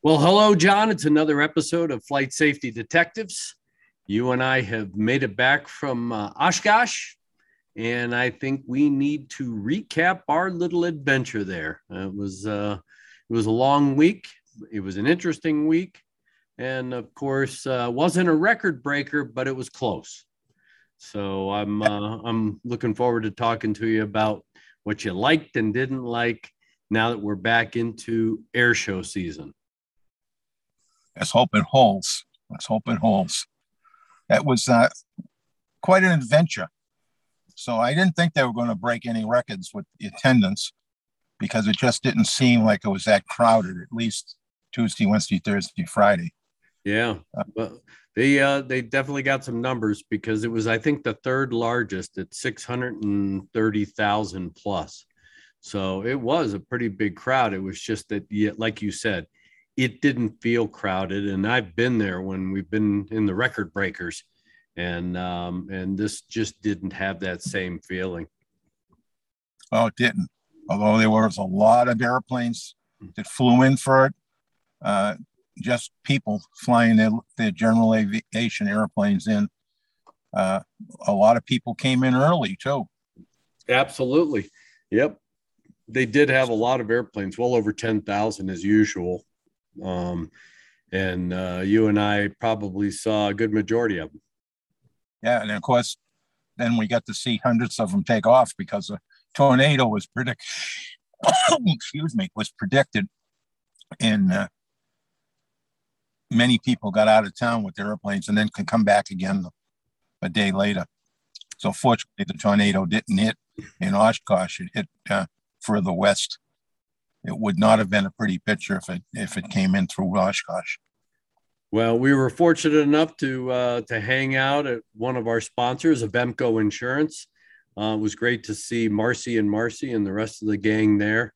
Well, hello, John. It's another episode of Flight Safety Detectives. You and I have made it back from uh, Oshkosh, and I think we need to recap our little adventure there. It was uh, it was a long week. It was an interesting week, and of course, uh, wasn't a record breaker, but it was close. So I'm uh, I'm looking forward to talking to you about what you liked and didn't like now that we're back into air show season. Let's hope it holds. Let's hope it holds. That was uh, quite an adventure. So I didn't think they were going to break any records with the attendance because it just didn't seem like it was that crowded, at least Tuesday, Wednesday, Thursday, Friday. Yeah, uh, but they uh, they definitely got some numbers because it was I think the third largest at six hundred and thirty thousand plus. So it was a pretty big crowd. It was just that, like you said, it didn't feel crowded. And I've been there when we've been in the record breakers, and um, and this just didn't have that same feeling. Oh, it didn't. Although there was a lot of airplanes that flew in for it, uh, just people flying their, their general aviation airplanes in. Uh, a lot of people came in early too. Absolutely. Yep. They did have a lot of airplanes, well over 10,000 as usual. Um, and uh, you and I probably saw a good majority of them. Yeah, and of course, then we got to see hundreds of them take off because a tornado was predicted. excuse me, was predicted, and uh, many people got out of town with their airplanes and then can come back again a day later. So fortunately, the tornado didn't hit in Oshkosh; it hit uh, further west it would not have been a pretty picture if it if it came in through Oshkosh. Well, we were fortunate enough to uh, to hang out at one of our sponsors, Avemco Insurance. Uh, it was great to see Marcy and Marcy and the rest of the gang there.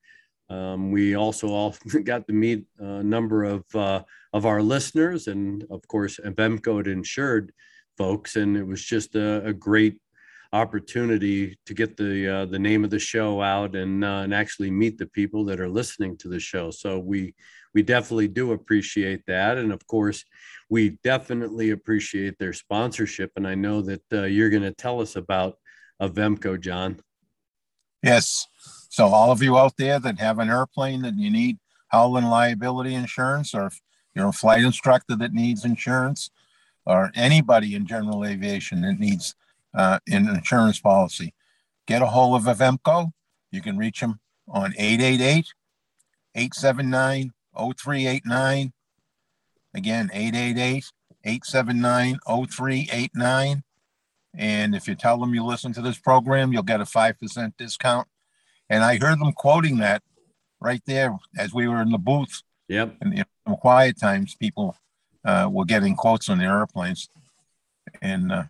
Um, we also all got to meet a number of uh, of our listeners, and of course, Avemco insured folks, and it was just a, a great opportunity to get the uh, the name of the show out and uh, and actually meet the people that are listening to the show. So we we definitely do appreciate that, and of course, we definitely appreciate their sponsorship. And I know that uh, you're going to tell us about Avemco, John. Yes. So all of you out there that have an airplane that you need hull and liability insurance, or if you're a flight instructor that needs insurance, or anybody in general aviation that needs uh, in an insurance policy. Get a hold of Avemco. You can reach them on 888 879 0389. Again, 888 879 0389. And if you tell them you listen to this program, you'll get a 5% discount. And I heard them quoting that right there as we were in the booth. Yep. And you know, quiet times, people uh, were getting quotes on the airplanes. And uh,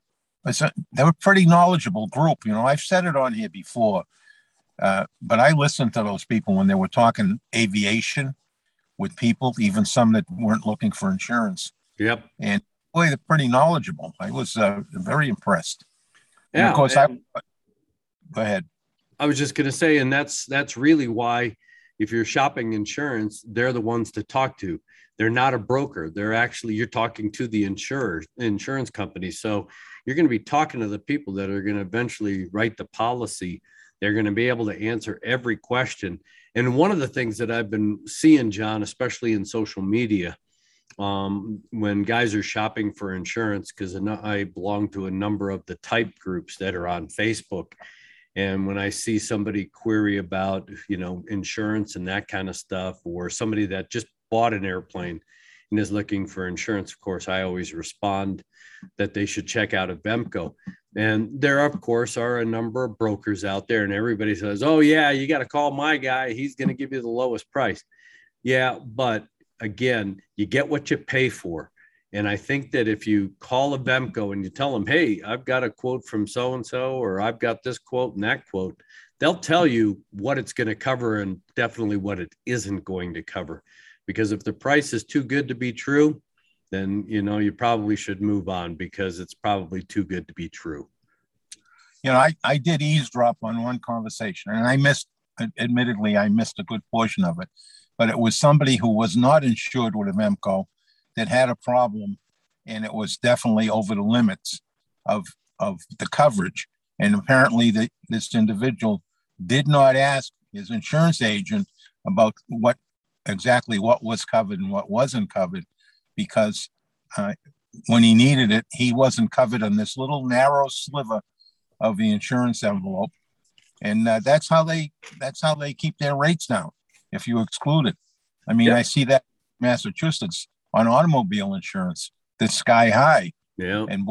a, they were pretty knowledgeable group. You know, I've said it on here before, uh, but I listened to those people when they were talking aviation with people, even some that weren't looking for insurance. Yep. And boy, they're pretty knowledgeable. I was uh, very impressed. Yeah. And of course, I. Go ahead. I was just going to say, and that's that's really why, if you're shopping insurance, they're the ones to talk to. They're not a broker. They're actually you're talking to the insurer, insurance company. So you're going to be talking to the people that are going to eventually write the policy. They're going to be able to answer every question. And one of the things that I've been seeing, John, especially in social media, um, when guys are shopping for insurance, because I belong to a number of the type groups that are on Facebook. And when I see somebody query about, you know, insurance and that kind of stuff, or somebody that just bought an airplane and is looking for insurance, of course, I always respond that they should check out Avemco. And there, of course, are a number of brokers out there, and everybody says, "Oh yeah, you got to call my guy. He's going to give you the lowest price." Yeah, but again, you get what you pay for. And I think that if you call Avemco and you tell them, "Hey, I've got a quote from so and so, or I've got this quote and that quote," they'll tell you what it's going to cover and definitely what it isn't going to cover. Because if the price is too good to be true, then you know you probably should move on because it's probably too good to be true. You know, I, I did eavesdrop on one conversation and I missed, admittedly, I missed a good portion of it. but it was somebody who was not insured with Avemco that had a problem, and it was definitely over the limits of of the coverage. And apparently, the, this individual did not ask his insurance agent about what exactly what was covered and what wasn't covered, because uh, when he needed it, he wasn't covered on this little narrow sliver of the insurance envelope, and uh, that's how they that's how they keep their rates down. If you exclude it, I mean, I see that Massachusetts on automobile insurance that's sky high. Yeah, and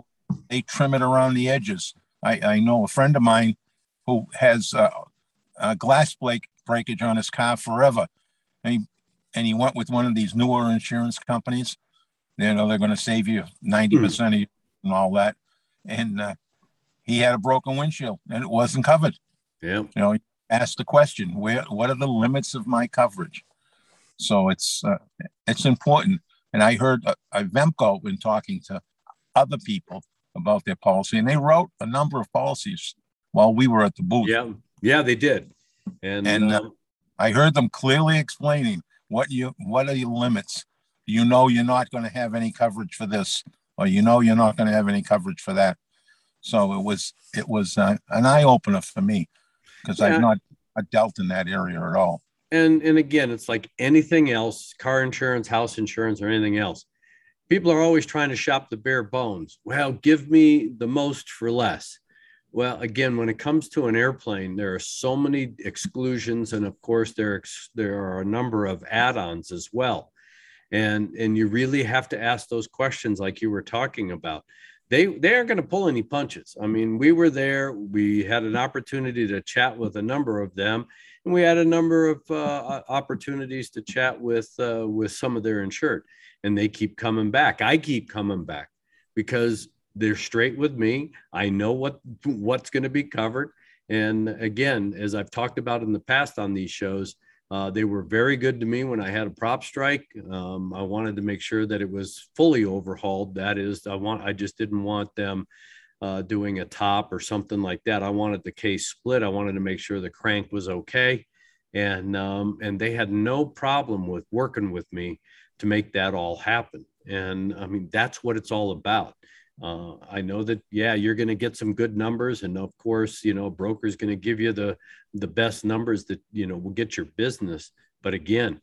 they trim it around the edges. I, I know a friend of mine who has uh, a glass break, breakage on his car forever, and he, and he went with one of these newer insurance companies. You know, they're going to save you ninety percent mm. and all that, and uh, he had a broken windshield and it wasn't covered. Yeah. You know, asked the question, where, what are the limits of my coverage? So it's, uh, it's important. And I heard uh, Avemco when talking to other people about their policy and they wrote a number of policies while we were at the booth. Yeah. Yeah, they did. And, and uh, um, I heard them clearly explaining what you, what are your limits? You know, you're not going to have any coverage for this, or you know, you're not going to have any coverage for that. So it was it was uh, an eye opener for me because yeah. I've not dealt in that area at all. And and again, it's like anything else, car insurance, house insurance, or anything else. People are always trying to shop the bare bones. Well, give me the most for less. Well, again, when it comes to an airplane, there are so many exclusions, and of course, there there are a number of add-ons as well. And and you really have to ask those questions, like you were talking about they they aren't going to pull any punches. I mean, we were there. We had an opportunity to chat with a number of them, and we had a number of uh, opportunities to chat with uh, with some of their insured, and they keep coming back. I keep coming back because they're straight with me. I know what what's going to be covered, and again, as I've talked about in the past on these shows, uh, they were very good to me when I had a prop strike. Um, I wanted to make sure that it was fully overhauled. That is, I want I just didn't want them uh, doing a top or something like that. I wanted the case split. I wanted to make sure the crank was okay, and um, and they had no problem with working with me to make that all happen. And I mean, that's what it's all about. Uh, I know that yeah, you're going to get some good numbers, and of course, you know, broker's going to give you the the best numbers that you know will get your business. But again,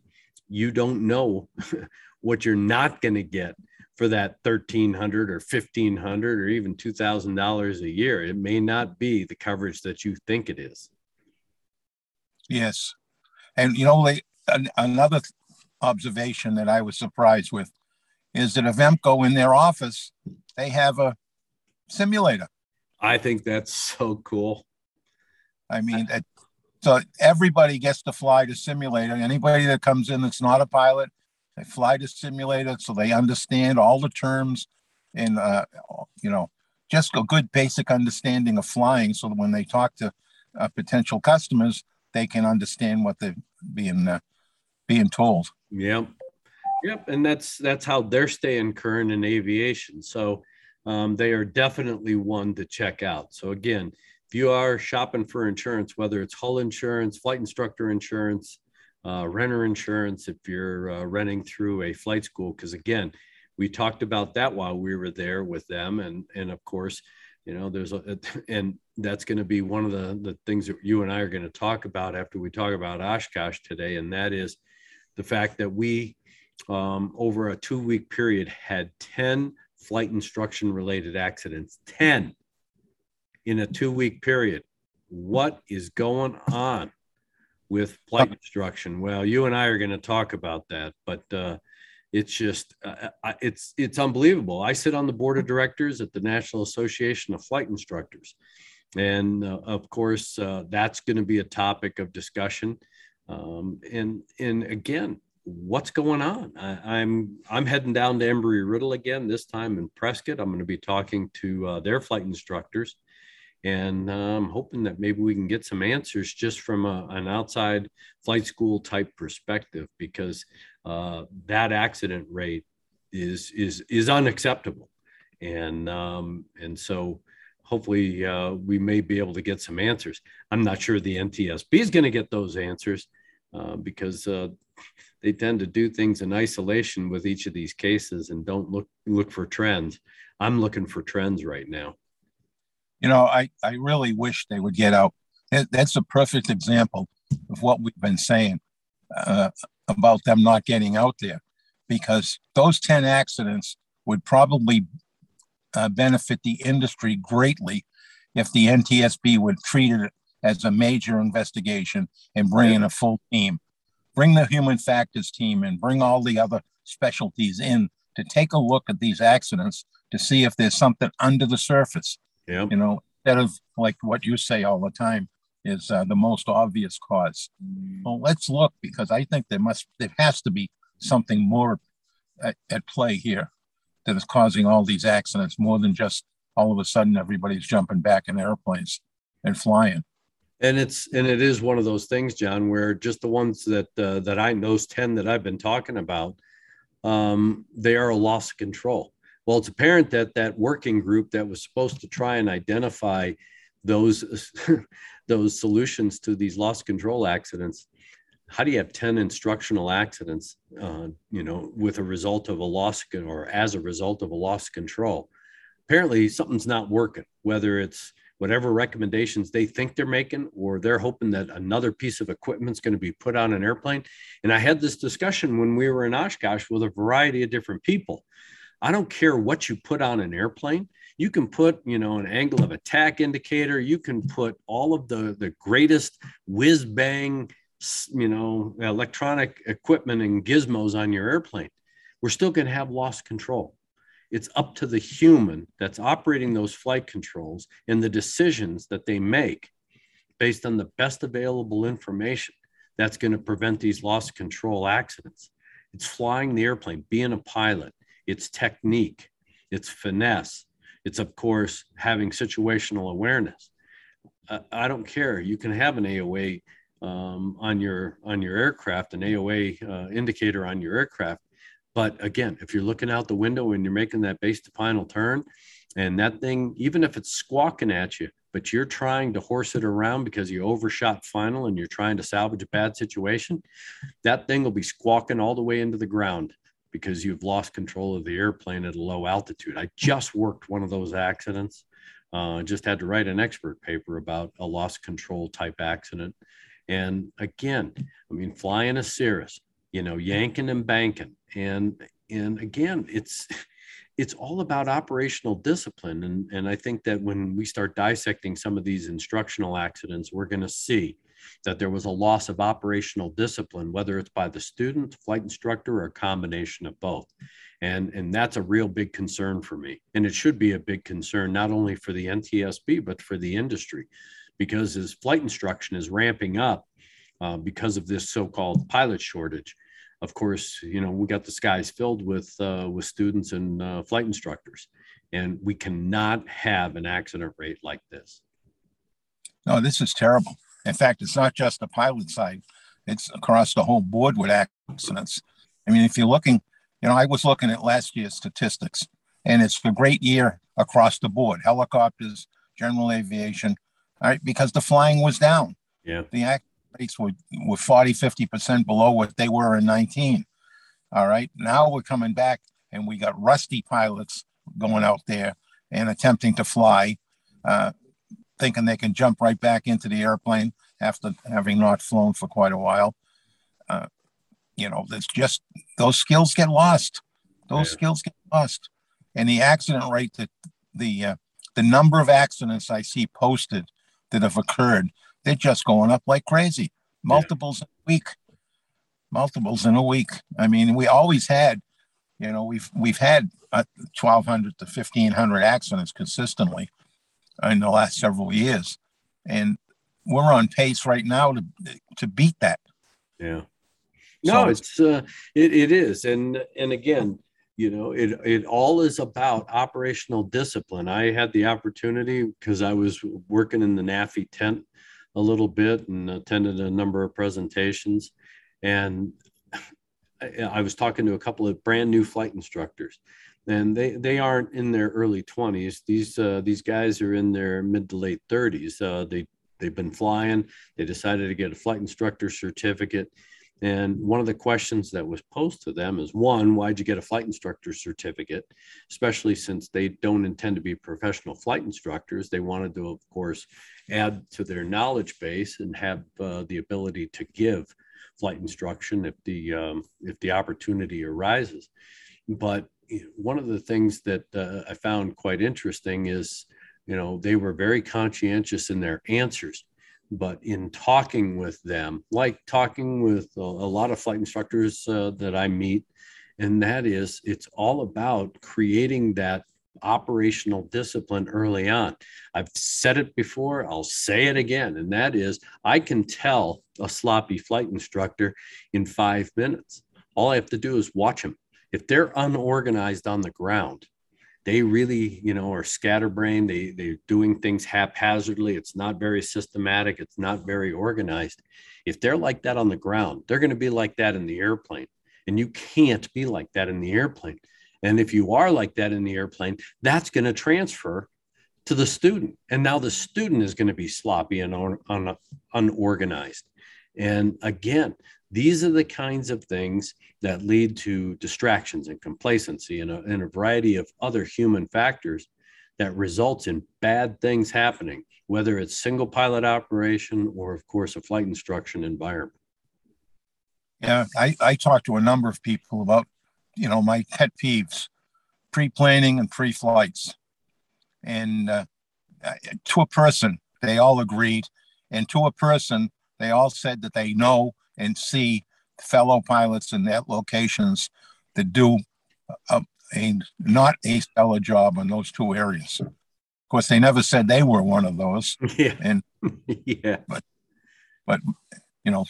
you don't know what you're not going to get for that thirteen hundred or fifteen hundred or even two thousand dollars a year. It may not be the coverage that you think it is. Yes, and you know, like, another observation that I was surprised with is that Avemco in their office they have a simulator. I think that's so cool. I mean, it, so everybody gets to fly the simulator. Anybody that comes in that's not a pilot, they fly the simulator so they understand all the terms and, uh, you know, just a good basic understanding of flying so that when they talk to uh, potential customers, they can understand what they're being uh, being told. Yep. Yep, and that's that's how they're staying current in aviation. So um, they are definitely one to check out. So again, if you are shopping for insurance, whether it's hull insurance, flight instructor insurance, uh, renter insurance, if you're uh, renting through a flight school, because again, we talked about that while we were there with them, and and of course, you know, there's a and that's going to be one of the the things that you and I are going to talk about after we talk about Oshkosh today, and that is the fact that we um, over a two week period had 10 flight instruction related accidents. 10 in a two week period. What is going on with flight instruction? Well you and i are going to talk about that but uh, it's just uh, it's it's unbelievable. I sit on the board of directors at the national association of flight instructors. And uh, of course uh, that's going to be a topic of discussion. Um, and and again what's going on? I, am I'm, I'm heading down to Embry Riddle again. This time in Prescott, I'm going to be talking to uh, their flight instructors, and uh, I'm hoping that maybe we can get some answers just from a, an outside flight school type perspective, because uh, that accident rate is is is unacceptable, and um, and so hopefully uh, we may be able to get some answers. I'm not sure the NTSB is going to get those answers uh, because uh, they tend to do things in isolation with each of these cases and don't look look for trends. I'm looking for trends right now. You know, I, I really wish they would get out. That's a perfect example of what we've been saying uh, about them not getting out there because those 10 accidents would probably uh, benefit the industry greatly if the NTSB would treat it as a major investigation and bring in a full team. Bring the human factors team and bring all the other specialties in to take a look at these accidents to see if there's something under the surface. Yeah. You know, instead of like what you say all the time is uh, the most obvious cause. Well, let's look because I think there must, there has to be something more at, at play here that is causing all these accidents more than just all of a sudden everybody's jumping back in airplanes and flying and it's and it is one of those things john where just the ones that uh, that i those 10 that i've been talking about um, they are a loss of control. Well it's apparent that that working group that was supposed to try and identify those those solutions to these loss control accidents how do you have 10 instructional accidents uh, you know with a result of a loss or as a result of a loss control? Apparently something's not working, whether it's whatever recommendations they think they're making, or they're hoping that another piece of equipment is going to be put on an airplane. And I had this discussion when we were in Oshkosh with a variety of different people. I don't care what you put on an airplane. You can put, you know, an angle of attack indicator. You can put all of the the greatest whiz bang, you know, electronic equipment and gizmos on your airplane. We're still going to have lost control it's up to the human that's operating those flight controls and the decisions that they make based on the best available information that's going to prevent these loss control accidents. It's flying the airplane, being a pilot, it's technique, it's finesse, it's, of course, having situational awareness. Uh, I don't care. You can have an AOA um, on your on your aircraft, an AOA uh, indicator on your aircraft, but again, if you're looking out the window and you're making that base to final turn, and that thing, even if it's squawking at you, but you're trying to horse it around because you overshot final and you're trying to salvage a bad situation, that thing will be squawking all the way into the ground because you've lost control of the airplane at a low altitude. I just worked one of those accidents. Uh, just had to write an expert paper about a loss control type accident. And again, I mean, flying a Cirrus, you know, yanking and banking. And and again, it's it's all about operational discipline. And, and I think that when we start dissecting some of these instructional accidents, we're going to see that there was a loss of operational discipline, whether it's by the student, flight instructor, or a combination of both. And, and that's a real big concern for me. And it should be a big concern, not only for the NTSB, but for the industry, because as flight instruction is ramping up, uh, because of this so-called pilot shortage. Of course, you know we got the skies filled with uh, with students and uh, flight instructors, and we cannot have an accident rate like this. No, this is terrible. In fact, it's not just the pilot side; it's across the whole board with accidents. I mean, if you're looking, you know, I was looking at last year's statistics, and it's a great year across the board: helicopters, general aviation, all right, because the flying was down. Yeah. The rates were, were 40, 50% below what they were in 19. All right. Now we're coming back and we got rusty pilots going out there and attempting to fly, uh, thinking they can jump right back into the airplane after having not flown for quite a while. Uh, you know, there's just those skills get lost. Those yeah. skills get lost. And the accident rate that the uh, the number of accidents I see posted that have occurred they're just going up like crazy. Multiples yeah. a week, multiples in a week. I mean, we always had, you know, we've we've had uh, 1,200 to 1,500 accidents consistently in the last several years, and we're on pace right now to to beat that. Yeah. No, so, it's uh, it, it is, and and again, you know it it all is about operational discipline i had the opportunity because i was working in the NAFI tent a little bit and attended a number of presentations. And I, was talking to a couple of brand new flight instructors, and they they aren't in their early 20s. These uh, these guys are in their mid to late 30s. Uh, they they've been flying. They decided to get a flight instructor certificate, And one of the questions that was posed to them is one, why'd you get a flight instructor certificate? Especially since they don't intend to be professional flight instructors. They wanted to, of course, add to their knowledge base and have uh, the ability to give flight instruction if the um, if the opportunity arises. But one of the things that uh, I found quite interesting is, you know, they were very conscientious in their answers but in talking with them, like talking with a, a lot of flight instructors uh, that I meet, and that is it's all about creating that operational discipline early on. I've said it before, I'll say it again, and that is I can tell a sloppy flight instructor in five minutes. All I have to do is watch them. If they're unorganized on the ground, they really you know are scatterbrained they they're doing things haphazardly it's not very systematic it's not very organized if they're like that on the ground they're going to be like that in the airplane and you can't be like that in the airplane and if you are like that in the airplane that's going to transfer to the student and now the student is going to be sloppy and un- un- unorganized and again these are the kinds of things that lead to distractions and complacency and a, and a variety of other human factors that results in bad things happening, whether it's single pilot operation or, of course, a flight instruction environment. Yeah, I, I talked to a number of people about, you know, my pet peeves, pre-planning and pre-flights. And uh, uh, to a person, they all agreed. And to a person, they all said that they know and see fellow pilots in that locations that do a, a not a stellar job in those two areas. Of course, they never said they were one of those. Yeah. And yeah. But but you know,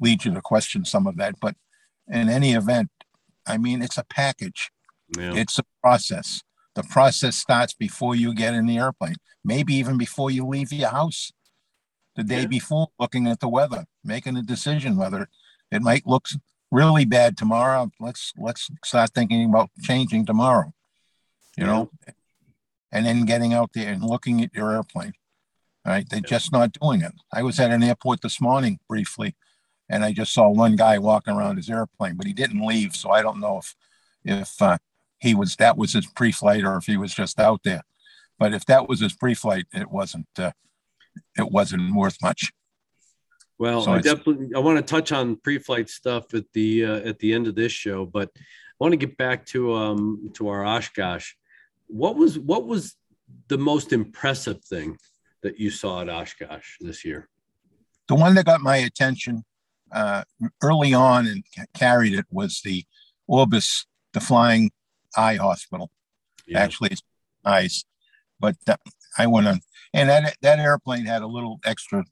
lead you to question some of that. But in any event, I mean, it's a package. Yeah. It's a process. The process starts before you get in the airplane, maybe even before you leave your house the day Yeah. before, looking at the weather, making a decision whether it might look really bad tomorrow. Let's let's start thinking about changing tomorrow. You know, and then getting out there and looking at your airplane. Right? they're Yeah. just not doing it. I was at an airport this morning briefly, and I just saw one guy walking around his airplane, but he didn't leave, so I don't know if if uh, he was that was his pre-flight or if he was just out there. But if that was his pre-flight, it wasn't. Uh, it wasn't worth much. Well, So I definitely I want to touch on pre-flight stuff at the uh, at the end of this show, but I want to get back to um to our Oshkosh. What was what was the most impressive thing that you saw at Oshkosh this year? The one that got my attention uh, early on and carried it was the Orbis, the Flying Eye Hospital. Yeah. Actually, it's nice, but uh, I went on, and that that airplane had a little extra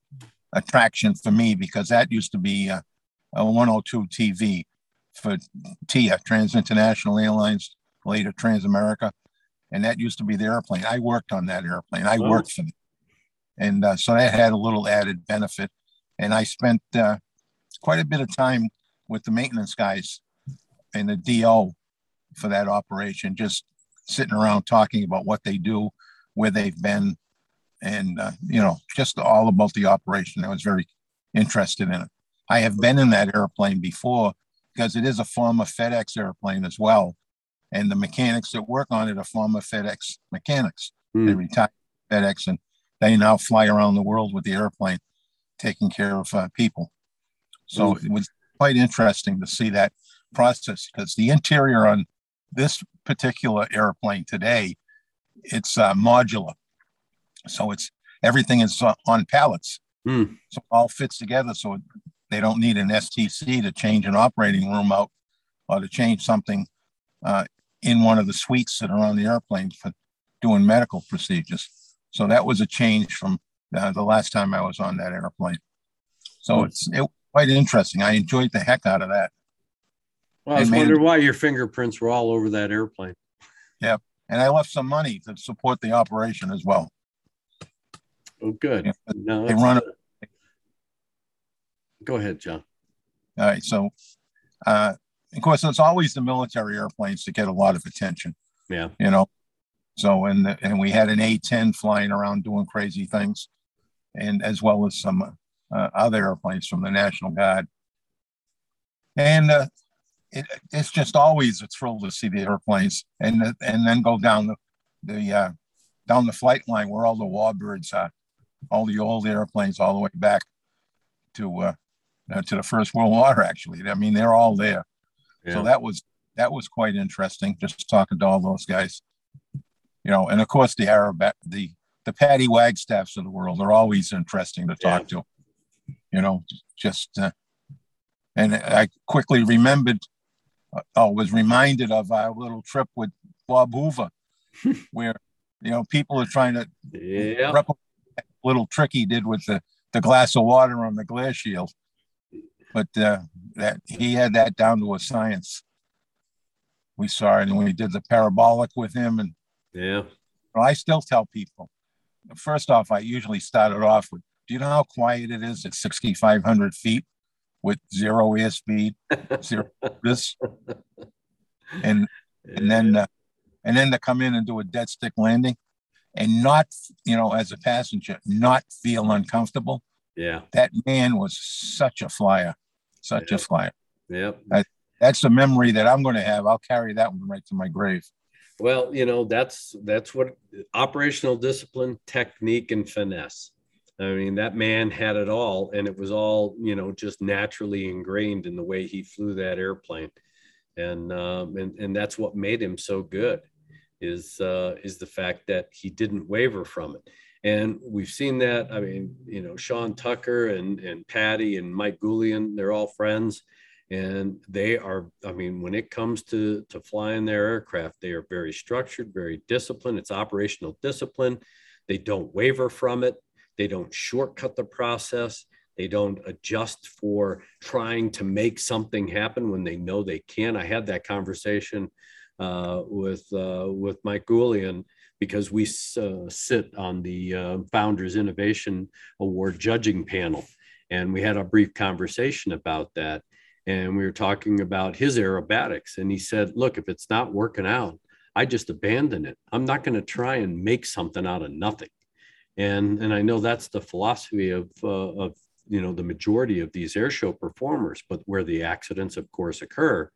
attraction for me because that used to be uh, a 102 TV for TIA, Trans International Airlines, later Transamerica, and that used to be the airplane. I worked on that airplane. I Oh. worked for them, and uh, so that had a little added benefit. And I spent uh, quite a bit of time with the maintenance guys and the DO for that operation, just sitting around talking about what they do, where they've been, and uh, you know, just all about the operation. I was very interested in it. I have been in that airplane before because it is a former FedEx airplane as well, and the mechanics that work on it are former FedEx mechanics. They Hmm. retired FedEx and they now fly around the world with the airplane, taking care of uh, people. So Mm. it was quite interesting to see that process because the interior on this particular airplane today, it's uh, modular. So it's everything is on pallets. Hmm. So it all fits together. So they don't need an STC to change an operating room out or to change something uh, in one of the suites that are on the airplane for doing medical procedures. So that was a change from uh, the last time I was on that airplane. So Hmm. it's it, quite interesting. I enjoyed the heck out of that. Well, I was wondering why your fingerprints were all over that airplane. Yeah, and I left some money to support the operation as well. Oh, good. Yeah, No, they run good. Go ahead, John. All right. So, uh, of course, it's always the military airplanes that get a lot of attention. Yeah. You know, so and and we had an A-10 flying around doing crazy things, and as well as some uh, other airplanes from the National Guard. And uh, it, it's just always a thrill to see the airplanes and and then go down the the uh, down the flight line where all the warbirds are, all the old airplanes, all the way back to uh, uh, to the First World War. Actually, I mean they're all there. Yeah. So that was that was quite interesting. Just talking to all those guys, you know, and of course the Arab the the Patty Wagstaffs of the world are always interesting to talk yeah. to. You know, just uh, and I quickly remembered uh, was reminded of our little trip with Bob Hoover, where you know people are trying to yeah. replicate little trick he did with the the glass of water on the glare shield, but uh, that he had that down to a science. We saw it, and we did the parabolic with him, and yeah, well, I still tell people. First off, I usually started off with, "Do you know how quiet it is at 6,500 feet?" with zero airspeed, zero this, and and then uh, and then to come in and do a dead stick landing, and not you know as a passenger not feel uncomfortable. Yeah, that man was such a flyer, such a flyer. Yep. That, that's a memory that I'm going to have. I'll carry that one right to my grave. Well, you know that's that's what operational discipline, technique, and finesse I mean, that man had it all, and it was all, you know, just naturally ingrained in the way he flew that airplane, and um, and and that's what made him so good, is uh, is the fact that he didn't waver from it, and we've seen that. I mean, you know, Sean Tucker and and Patty and Mike Goulian, they're all friends, and they are. I mean, when it comes to to flying their aircraft, they are very structured, very disciplined. It's operational discipline. They don't waver from it they don't shortcut the process. They don't adjust for trying to make something happen when they know they can. I had that conversation uh, with uh, with Mike Goulian because we uh, sit on the uh, Founders Innovation Award judging panel, and we had a brief conversation about that. And we were talking about his aerobatics, and he said, "Look, if it's not working out, I just abandon it. I'm not going to try and make something out of nothing." And and I know that's the philosophy of uh, of you know the majority of these airshow performers. But where the accidents, of course, occur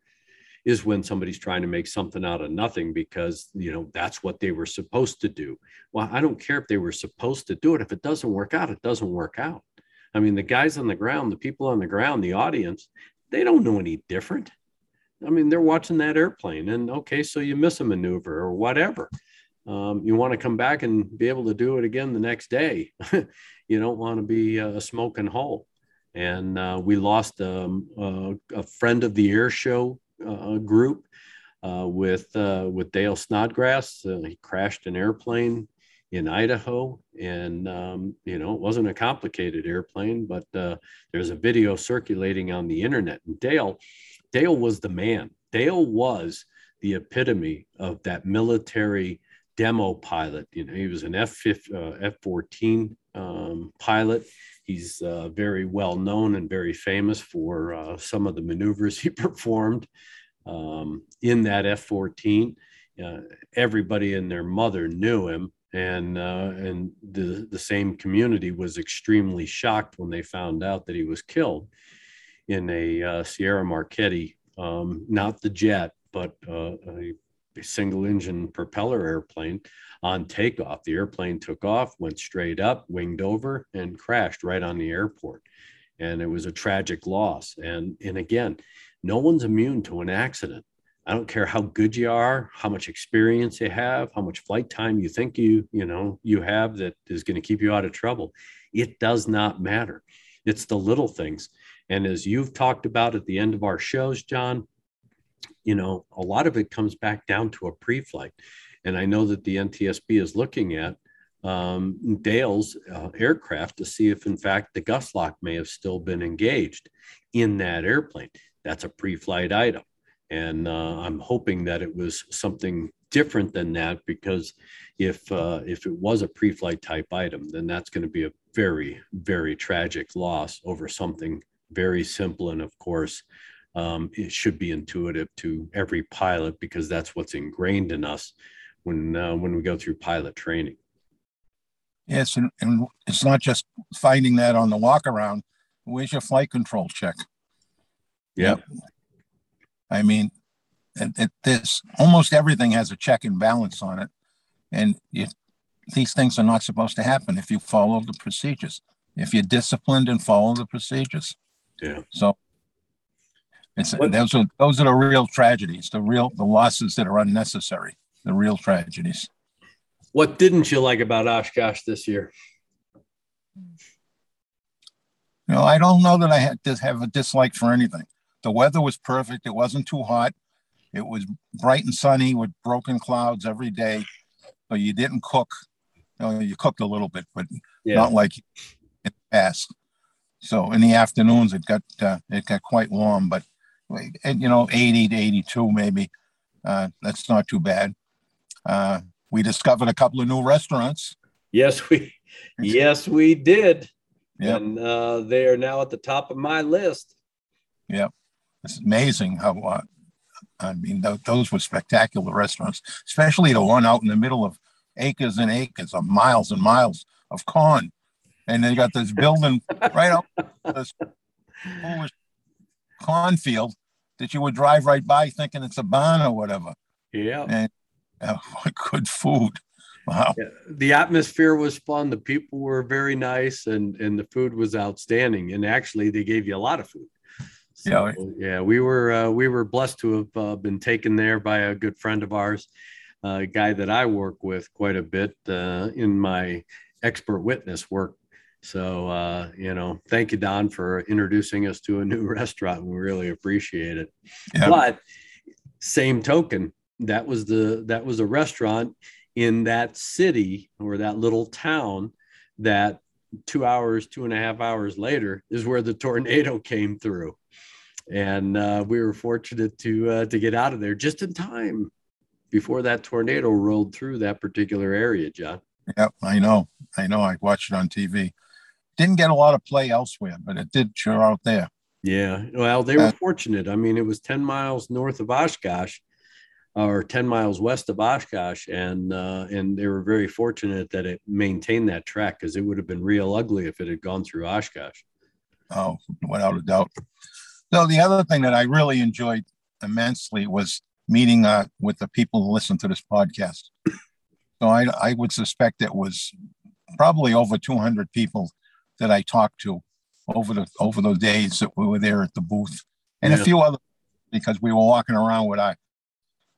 is when somebody's trying to make something out of nothing because you know that's what they were supposed to do. Well, I don't care if they were supposed to do it. If it doesn't work out, it doesn't work out. I mean, the guys on the ground, the people on the ground, the audience, they don't know any different. I mean, they're watching that airplane, and okay, so you miss a maneuver or whatever um, you want to come back and be able to do it again the next day. you don't want to be a smoking hole. And uh, we lost um, a friend of the air show uh, group uh, with uh, with Dale Snodgrass. Uh, he crashed an airplane in Idaho, and um, you know it wasn't a complicated airplane, but uh, there's a video circulating on the internet. And Dale, Dale was the man. Dale was the epitome of that military demo pilot. You know, he was an F uh, F fourteen um, pilot. He's uh, very well known and very famous for uh, some of the maneuvers he performed um, in that F fourteen. Uh, everybody and their mother knew him, and uh, and the the same community was extremely shocked when they found out that he was killed in a uh, SIAI-Marchetti, um, not the jet, but a single engine propeller airplane on takeoff. The airplane took off, went straight up, winged over, and crashed right on the airport. And it was a tragic loss. And, and again, no one's immune to an accident. I don't care how good you are, how much experience you have, how much flight time you think you, you know, you have that is going to keep you out of trouble. It does not matter. It's the little things. And as you've talked about at the end of our shows, John, you know, a lot of it comes back down to a pre-flight. And I know that the NTSB is looking at um, Dale's uh, aircraft to see if, in fact, the gust lock may have still been engaged in that airplane. That's a pre-flight item, and uh, I'm hoping that it was something different than that because if uh, if it was a pre-flight type item, then that's going to be a very very tragic loss over something very simple and, of course, um, it should be intuitive to every pilot because that's what's ingrained in us when uh, when we go through pilot training. Yes, and, and it's not just finding that on the walk around. Where's your flight control check? Yep. I mean, it, it, this almost everything has a check and balance on it, and you, these things are not supposed to happen if you follow the procedures. If you're disciplined and follow the procedures. Yeah. So it's What- those are those are the real tragedies, the real the losses that are unnecessary, the real tragedies. What didn't you like about Oshkosh this year? You know, I don't know that I had to have a dislike for anything. The weather was perfect. It wasn't too hot. It was bright and sunny with broken clouds every day. So you didn't cook. You, know, you cooked a little bit, but Yeah. not like in the past. So in the afternoons, it got uh, it got quite warm, but you know, 80 to 82 maybe. Uh, that's not too bad. Uh, we discovered a couple of new restaurants. Yes, we yes we did. Yep. And uh, they are now at the top of my list. Yeah, it's amazing how, uh, I mean, th- those were spectacular restaurants, especially the one out in the middle of acres and acres of miles and miles of corn. And they got this building right up this foolish cornfield that you would drive right by thinking it's a barn or whatever. Yeah. Uh, what good food. Wow. Yeah, the atmosphere was fun. The people were very nice, and and the food was outstanding. And actually, they gave you a lot of food. So, yeah, we were uh, we were blessed to have uh, been taken there by a good friend of ours, uh, a guy that I work with quite a bit uh, in my expert witness work. So uh, you know, thank you, Don, for introducing us to a new restaurant. We really appreciate it. Yeah. But same token, that was the that was a restaurant in that city or that little town that two hours, two and a half hours later is where the tornado came through. And uh, we were fortunate to uh, to get out of there just in time before that tornado rolled through that particular area, John. Yep, I know. I know. I watched it on TV. Didn't get a lot of play elsewhere, but it did sure out there. Yeah, well, they were fortunate. I mean, it was 10 miles north of Oshkosh or 10 miles west of Oshkosh, and uh, and they were very fortunate that it maintained that track because it would have been real ugly if it had gone through Oshkosh. Oh, without a doubt. So the other thing that I really enjoyed immensely was meeting uh, with the people who listen to this podcast. So I, I would suspect it was probably over 200 people that I talked to over the over the days that we were there at the booth, and a few other because we were walking around with our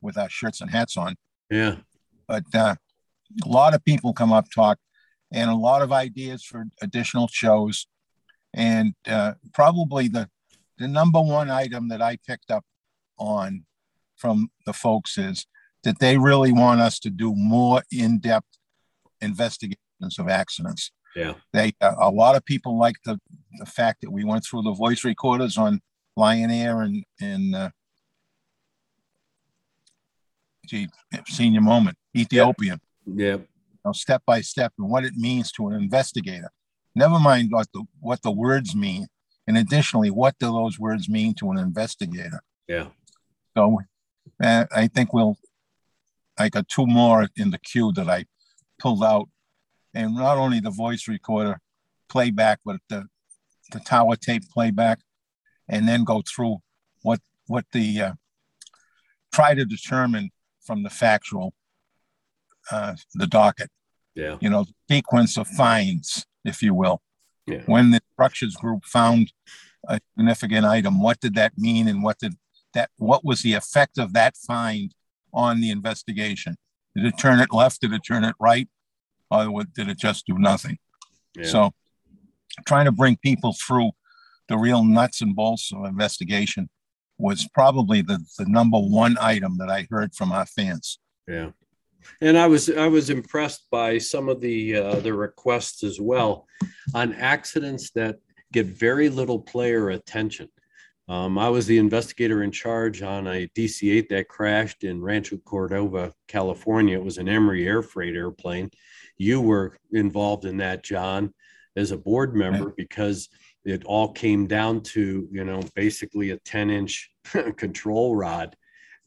with our shirts and hats on. Yeah, But uh, a lot of people come up talk, and a lot of ideas for additional shows, and uh, probably the the number one item that I picked up on from the folks is that they really want us to do more in-depth investigations of accidents. Yeah, They uh, a lot of people like the the fact that we went through the voice recorders on Lion Air and and uh, gee, senior moment Ethiopian yeah, you know, step by step and what it means to an investigator. Never mind what the what the words mean, and additionally, what do those words mean to an investigator? yeah. So, uh, I think we'll. I got two more in the queue that I pulled out, and not only the voice recorder playback, but the the tower tape playback, and then go through what what the uh, try to determine from the factual uh, the docket Yeah, you know, sequence of finds, if you will. yeah, When the structures group found a significant item, what did that mean and what did that, what was the effect of that find on the investigation? Did it turn it left? Did it turn it right? Or did it just do nothing? yeah. So trying to bring people through the real nuts and bolts of investigation was probably the, the number one item that I heard from our fans. Yeah. And I was I was impressed by some of the uh, the requests as well on accidents that get very little player attention. Um, I was the investigator in charge on a DC-8 that crashed in Rancho Cordova, California. It was an Emery air freight airplane. You were involved in that, John, as a board member because it all came down to you know basically a 10-inch control rod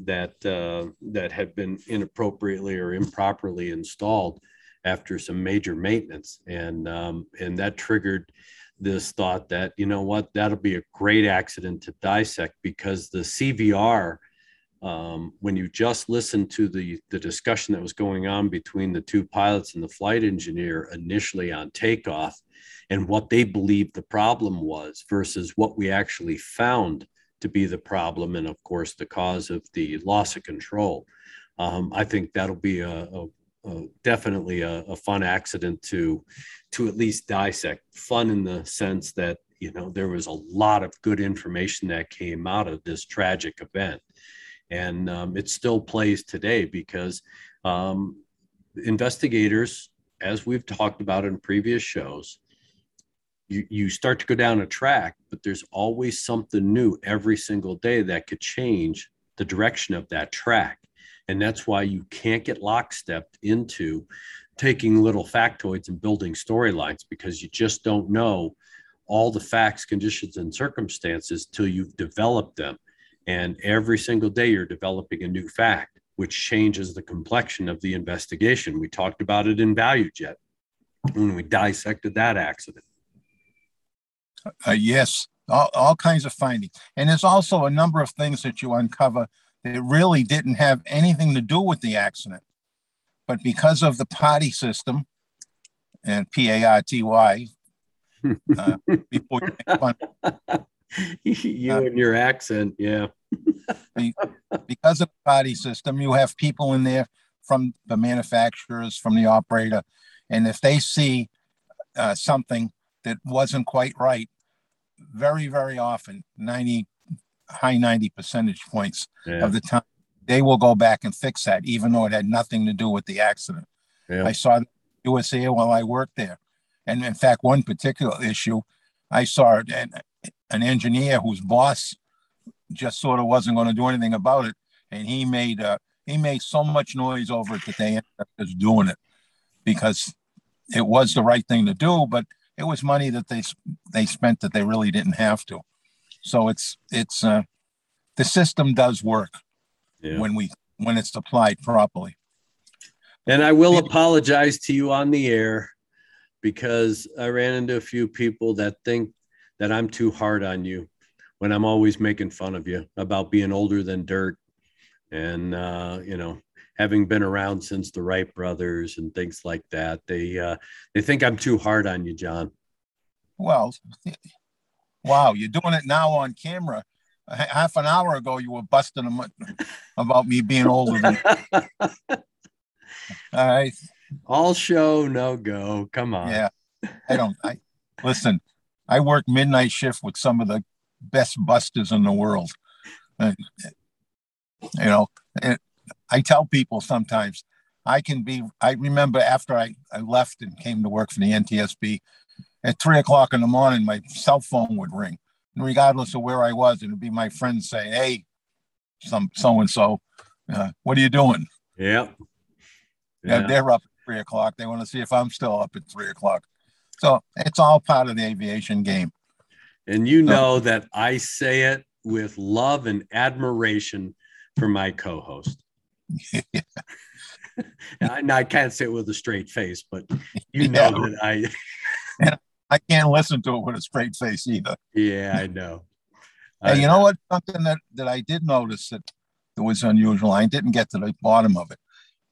that uh, that had been inappropriately or improperly installed after some major maintenance, and um, and that triggered this thought that you know what that'll be a great accident to dissect because the CVR um, when you just listen to the the discussion that was going on between the two pilots and the flight engineer initially on takeoff and what they believed the problem was versus what we actually found to be the problem and of course the cause of the loss of control. Um, i think that'll be a, a, a definitely a, a fun accident to to at least dissect. Fun in the sense that you know there was a lot of good information that came out of this tragic event and um, it still plays today because um, investigators as we've talked about in previous shows you, you start to go down a track but there's always something new every single day that could change the direction of that track and that's why you can't get lockstepped into taking little factoids and building storylines because you just don't know all the facts, conditions, and circumstances till you've developed them. And every single day, you're developing a new fact, which changes the complexion of the investigation. We talked about it in ValuJet when we dissected that accident. Uh, yes, all, all kinds of findings. And there's also a number of things that you uncover that really didn't have anything to do with the accident. But because of the party system and P A R T Y, uh, before you make fun, you uh, and your accent, yeah. because of the body system, you have people in there from the manufacturers, from the operator, and if they see uh, something that wasn't quite right, very, very often, 90, high 90 percentage points yeah. of the time, they will go back and fix that, even though it had nothing to do with the accident. Yeah. I saw the USA while I worked there. And in fact, one particular issue, I saw an, an engineer whose boss just sort of wasn't going to do anything about it. And he made uh, he made so much noise over it that they ended up just doing it because it was the right thing to do, but it was money that they they spent that they really didn't have to. So it's it's uh, the system does work yeah. when we when it's applied properly. And I will apologize to you on the air because I ran into a few people that think that I'm too hard on you when I'm always making fun of you about being older than dirt and uh, you know having been around since the Wright brothers and things like that. They uh, they think I'm too hard on you, John. Well, wow, you're doing it now on camera. Half an hour ago you were busting them about me being older than all right. All show no go. Come on. Yeah. I don't i listen i work midnight shift with some of the best busters in the world and, you know i tell people sometimes i can be i remember after I, I left and came to work for the ntsb at three o'clock in the morning my cell phone would ring And regardless of where I was, it'd be my friends saying, "Hey, some so and so, what are you doing?" Yeah. yeah, they're up at three o'clock. They want to see if I'm still up at three o'clock. So it's all part of the aviation game. And you know so, that I say it with love and admiration for my co-host. Yeah. I, I, can't say it with a straight face, but you know yeah. that I. and I can't listen to it with a straight face either. Yeah, I know. I you know, know what? Something that, that I did notice that, that was unusual. I didn't get to the bottom of it.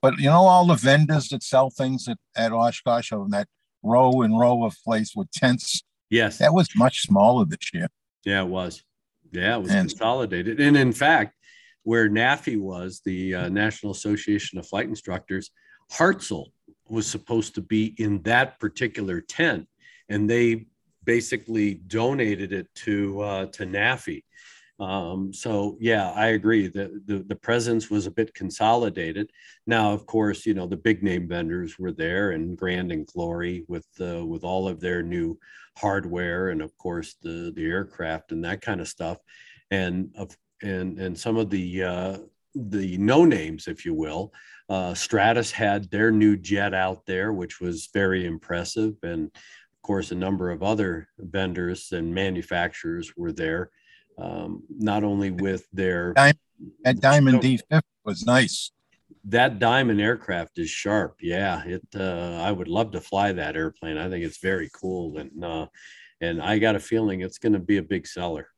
But you know, all the vendors that sell things at, at Oshkosh on that row and row of place with tents. Yes. That was much smaller this year. Yeah, it was. Yeah, it was and, consolidated. And in fact, where NAFI was, the uh, National Association of Flight Instructors, Hartzell was supposed to be in that particular tent and they basically donated it to uh, to NAFI. Um, so yeah, I agree that the, the presence was a bit consolidated. Now, of course, you know the big name vendors were there, and Grand and Glory with uh, with all of their new hardware, and of course the the aircraft and that kind of stuff, and of and and some of the uh, the no names, if you will. Uh, Stratus had their new jet out there, which was very impressive, and of course, a number of other vendors and manufacturers were there, um, not only with their. That Diamond D50 was nice. That Diamond aircraft is sharp. Yeah, it. Uh, I would love to fly that airplane. I think it's very cool, and uh, and I got a feeling it's going to be a big seller.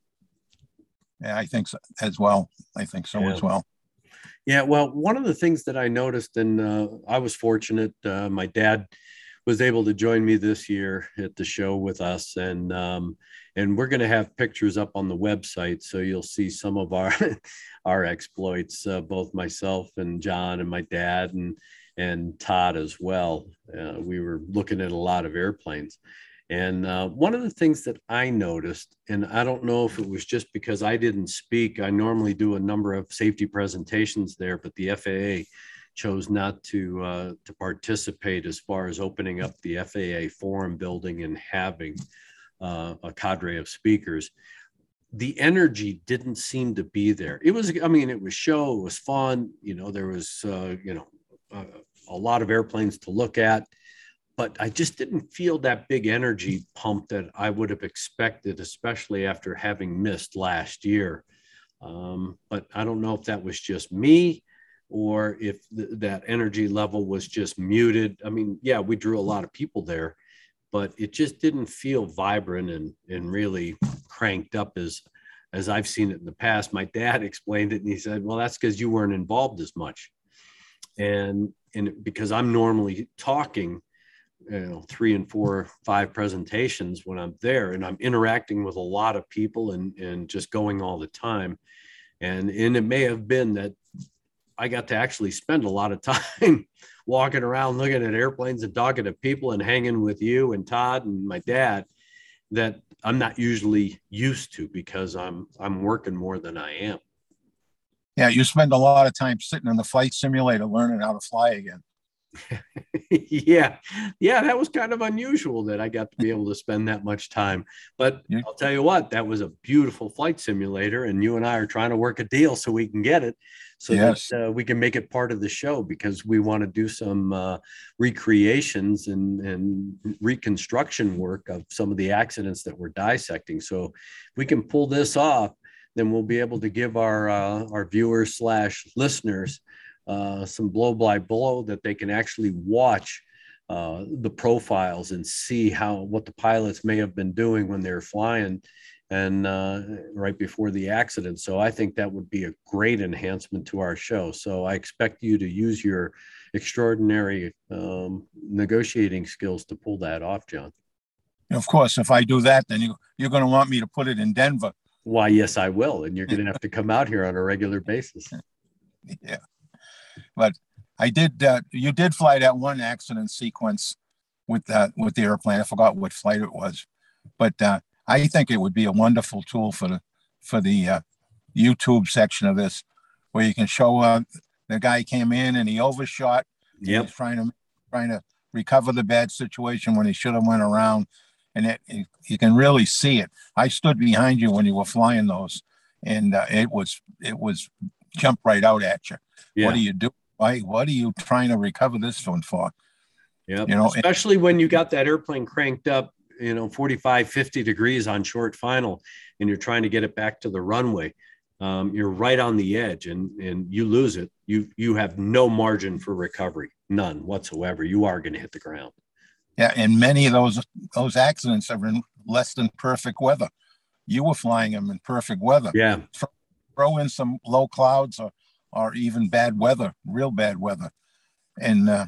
Yeah, I think so as well. I think so Yeah. as well. Yeah, well, one of the things that I noticed, and uh, I was fortunate, uh, my dad was able to join me this year at the show with us, and um, and we're going to have pictures up on the website, so you'll see some of our our exploits, uh, both myself and John and my dad and and Todd as well. Uh, we were looking at a lot of airplanes. And uh, one of the things that I noticed, and I don't know if it was just because I didn't speak, I normally do a number of safety presentations there, but the FAA chose not to uh, to participate as far as opening up the FAA forum building and having uh, a cadre of speakers. The energy didn't seem to be there. It was, I mean, it was show, it was fun. You know, there was, uh, you know, uh, a lot of airplanes to look at but I just didn't feel that big energy pump that I would have expected, especially after having missed last year. Um, but I don't know if that was just me or if th- that energy level was just muted. I mean, yeah, we drew a lot of people there, but it just didn't feel vibrant and, and really cranked up as as I've seen it in the past. My dad explained it and he said, well, that's because you weren't involved as much. And and because I'm normally talking, you know three and four five presentations when i'm there and i'm interacting with a lot of people and and just going all the time and and it may have been that i got to actually spend a lot of time walking around looking at airplanes and talking to people and hanging with you and todd and my dad that i'm not usually used to because i'm i'm working more than i am Yeah, you spend a lot of time sitting in the flight simulator learning how to fly again. yeah yeah that was kind of unusual that i got to be able to spend that much time but Yeah. i'll tell you what that was a beautiful flight simulator and you and i are trying to work a deal so we can get it so Yes. that uh, we can make it part of the show because we want to do some uh, recreations and, and reconstruction work of some of the accidents that we're dissecting so if we can pull this off then we'll be able to give our uh, our viewers slash listeners uh, some blow by blow that they can actually watch uh, the profiles and see how what the pilots may have been doing when they were flying and uh, right before the accident. So I think that would be a great enhancement to our show. So I expect you to use your extraordinary um, negotiating skills to pull that off, John. Of course, if I do that, then you, you're going to want me to put it in Denver. Why, yes, I will. And you're going to have to come out here on a regular basis. Yeah. But I did, uh, you did fly that one accident sequence with that, with the airplane. I forgot what flight it was. But uh, I think it would be a wonderful tool for the, for the uh, YouTube section of this, where you can show uh, the guy came in and he overshot. Yeah, He's trying to, trying to recover the bad situation when he should have went around. And it, it- you can really see it. I stood behind you when you were flying those and uh, it was, it was jump right out at you. Yeah. What do you do? Why, what are you trying to recover this one for? Yeah, You know, especially when you got that airplane cranked up, you know, 45, 50 degrees on short final, and you're trying to get it back to the runway. Um, you're right on the edge and, and you lose it. You, you have no margin for recovery, none whatsoever. You are going to hit the ground. Yeah, and many of those those accidents are in less than perfect weather. You were flying them in perfect weather. Yeah. Throw in some low clouds or or even bad weather, real bad weather, and uh,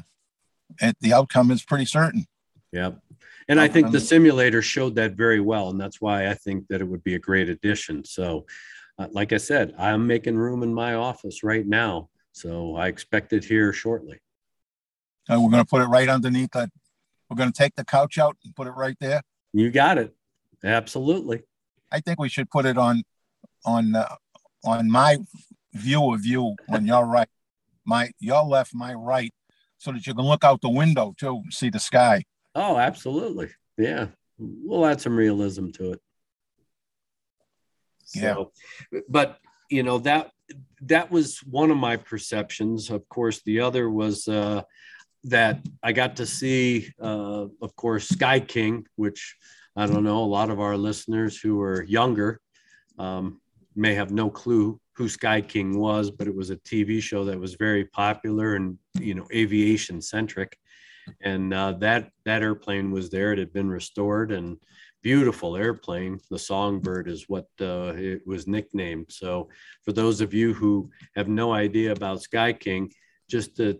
and the outcome is pretty certain. Yep. And I think the simulator showed that very well. And that's why I think that it would be a great addition. So, uh, like I said, I'm making room in my office right now. So I expect it here shortly. And we're going to put it right underneath that. We're going to take the couch out and put it right there. You got it. Absolutely. I think we should put it on on uh, on my view of you on you're right, my your left, my right, so that you can look out the window too, and see the sky. Oh, absolutely. Yeah. We'll add some realism to it. Yeah. But you know, that that was one of my perceptions. Of course, the other was uh that I got to see uh of course Sky King, which I don't know, a lot of our listeners who are younger um may have no clue who Sky King was, but it was a TV show that was very popular and you know aviation centric and uh, that that airplane was there. It had been restored, and beautiful airplane. The Songbird is what uh, it was nicknamed. So, for those of you who have no idea about Sky King, just the,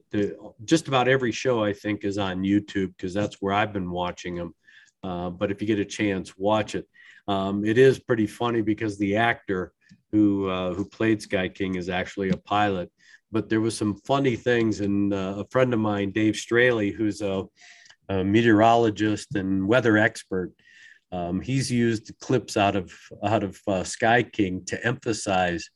just about every show I think is on YouTube because that's where I've been watching them. Uh, but if you get a chance, watch it. Um, it is pretty funny because the actor who uh, who played Sky King is actually a pilot. But there was some funny things, and uh, a friend of mine, Dave Straley, who's a, a meteorologist and weather expert, um, he's used clips out of out of uh, Sky King to emphasize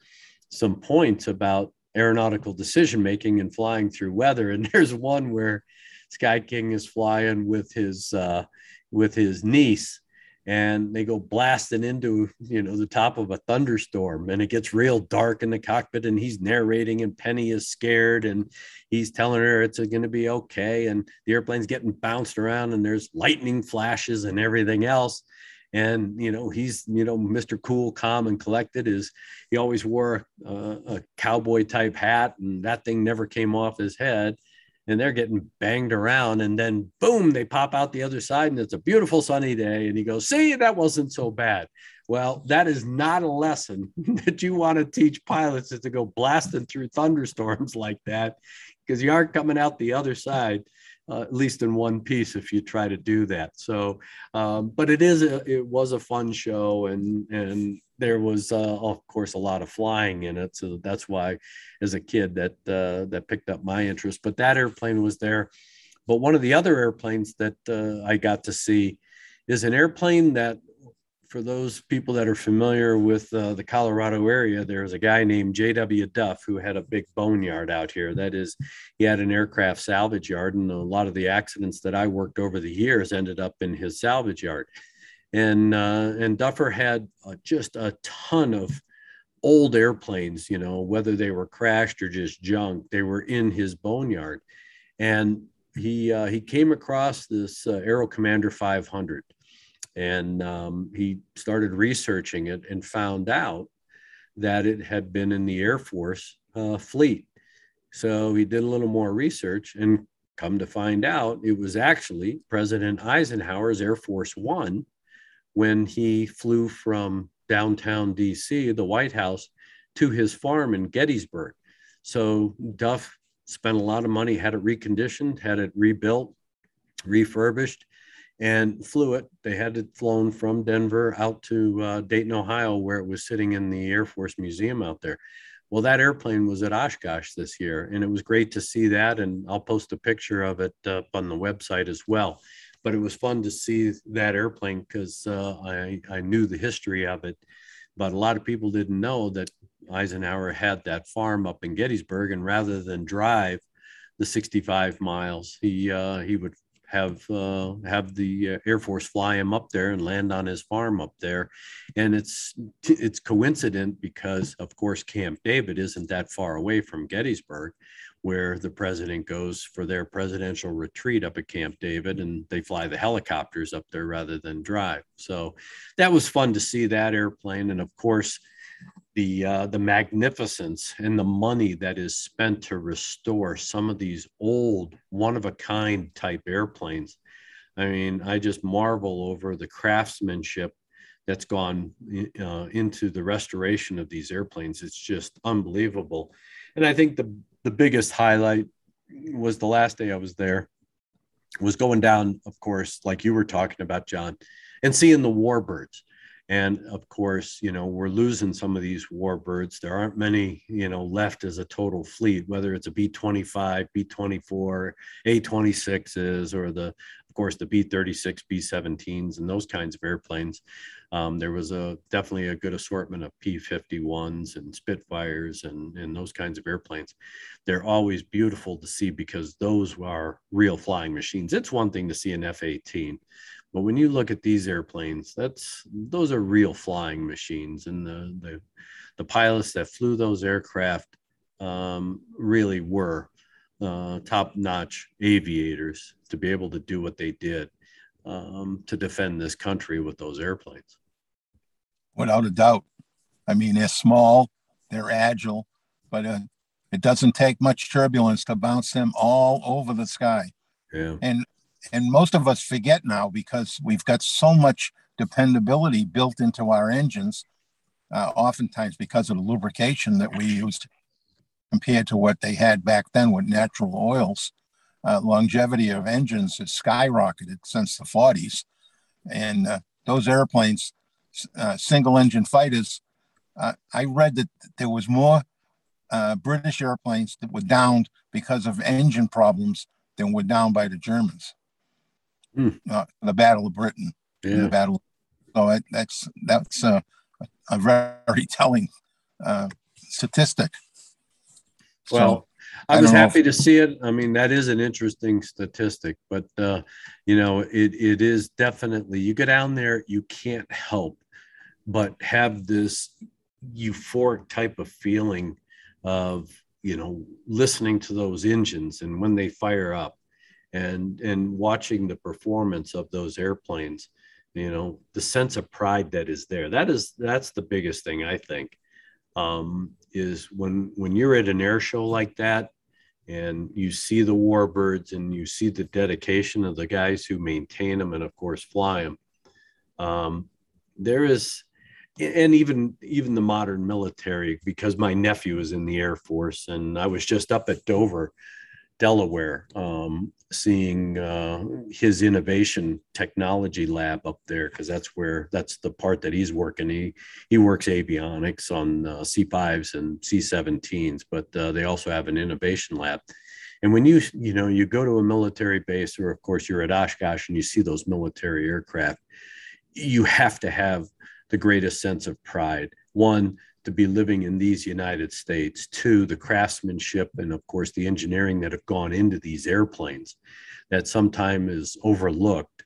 some points about aeronautical decision making and flying through weather. And there's one where Sky King is flying with his uh, with his niece, and they go blasting into you know the top of a thunderstorm and it gets real dark in the cockpit and he's narrating and penny is scared and he's telling her it's going to be okay and the airplane's getting bounced around and there's lightning flashes and everything else. And you know he's you know mr cool calm and collected is he always wore a, a cowboy type hat and that thing never came off his head and they're getting banged around and then boom they pop out the other side and it's a beautiful sunny day and he goes see that wasn't so bad. Well that is not a lesson that you want to teach pilots is to go blasting through thunderstorms like that because you aren't coming out the other side uh, at least in one piece if you try to do that. So um, but it is a, it was a fun show and and there was uh, of course a lot of flying in it so that's why as a kid that uh, that picked up my interest but that airplane was there but one of the other airplanes that uh, i got to see is an airplane that for those people that are familiar with uh, the Colorado area, there's a guy named J.W. Duff who had a big boneyard out here. That is, he had an aircraft salvage yard, and a lot of the accidents that I worked over the years ended up in his salvage yard and uh, and Duffer had uh, just a ton of old airplanes. You know, whether they were crashed or just junk, they were in his boneyard, and he uh, he came across this uh, Aero Commander 500, and um, he started researching it and found out that it had been in the Air Force uh, fleet. So he did a little more research and come to find out it was actually President Eisenhower's Air Force One when he flew from downtown DC, the White House, to his farm in Gettysburg. So Duff spent a lot of money, had it reconditioned, had it rebuilt, refurbished, and flew it. They had it flown from Denver out to uh, Dayton, Ohio, where it was sitting in the Air Force Museum out there. Well, that airplane was at Oshkosh this year, and it was great to see that. And I'll post a picture of it up on the website as well but it was fun to see that airplane because uh, I, I knew the history of it. But a lot of people didn't know that Eisenhower had that farm up in Gettysburg, and rather than drive the 65 miles, he uh, he would have uh, have the uh, Air Force fly him up there and land on his farm up there, and it's it's coincident because of course Camp David isn't that far away from Gettysburg, where the president goes for their presidential retreat up at Camp David, and they fly the helicopters up there rather than drive. So that was fun to see that airplane, and of course, the uh, the magnificence and the money that is spent to restore some of these old one of a kind type airplanes. I mean, I just marvel over the craftsmanship that's gone uh, into the restoration of these airplanes. It's just unbelievable. And I think the the biggest highlight was the last day I was there was going down, of course, like you were talking about, John, and seeing the warbirds. And of course, you know, we're losing some of these warbirds. There aren't many, you know, left as a total fleet, whether it's a B 25, B 24, A 26s, or the, course, the B 36, B 17s, and those kinds of airplanes. Um, there was a definitely a good assortment of P-51s and Spitfires and, and those kinds of airplanes. They're always beautiful to see because those are real flying machines. It's one thing to see an F-18, but when you look at these airplanes, that's those are real flying machines, and the the, the pilots that flew those aircraft um, really were uh, top-notch aviators to be able to do what they did um, to defend this country with those airplanes. Without a doubt. I mean, they're small, they're agile, but uh, it doesn't take much turbulence to bounce them all over the sky. Yeah. And and most of us forget now because we've got so much dependability built into our engines, uh, oftentimes because of the lubrication that we used compared to what they had back then with natural oils. Uh, longevity of engines has skyrocketed since the 40s. And uh, those airplanes, uh, single engine fighters, uh, I read that there was more uh, British airplanes that were downed because of engine problems than were down by the Germans. Uh, the Battle of Britain, the battle. So it, that's that's uh, a very telling uh, statistic. Well, I I was don't if- happy to see it. I mean, that is an interesting statistic, but uh, you know, it it is definitely you get down there, you can't help but have this euphoric type of feeling of you know listening to those engines and when they fire up and and watching the performance of those airplanes you know the sense of pride that is there that is that's the biggest thing i think um, is when when you're at an air show like that and you see the warbirds and you see the dedication of the guys who maintain them and of course fly them um, there is and even even the modern military because my nephew is in the air force and i was just up at dover delaware um, seeing uh, his innovation technology lab up there because that's where that's the part that he's working he he works avionics on uh, c5s and c17s but uh, they also have an innovation lab and when you you know you go to a military base or of course you're at oshkosh and you see those military aircraft you have to have the greatest sense of pride. One, to be living in these United States. Two, the craftsmanship and, of course, the engineering that have gone into these airplanes that sometimes is overlooked.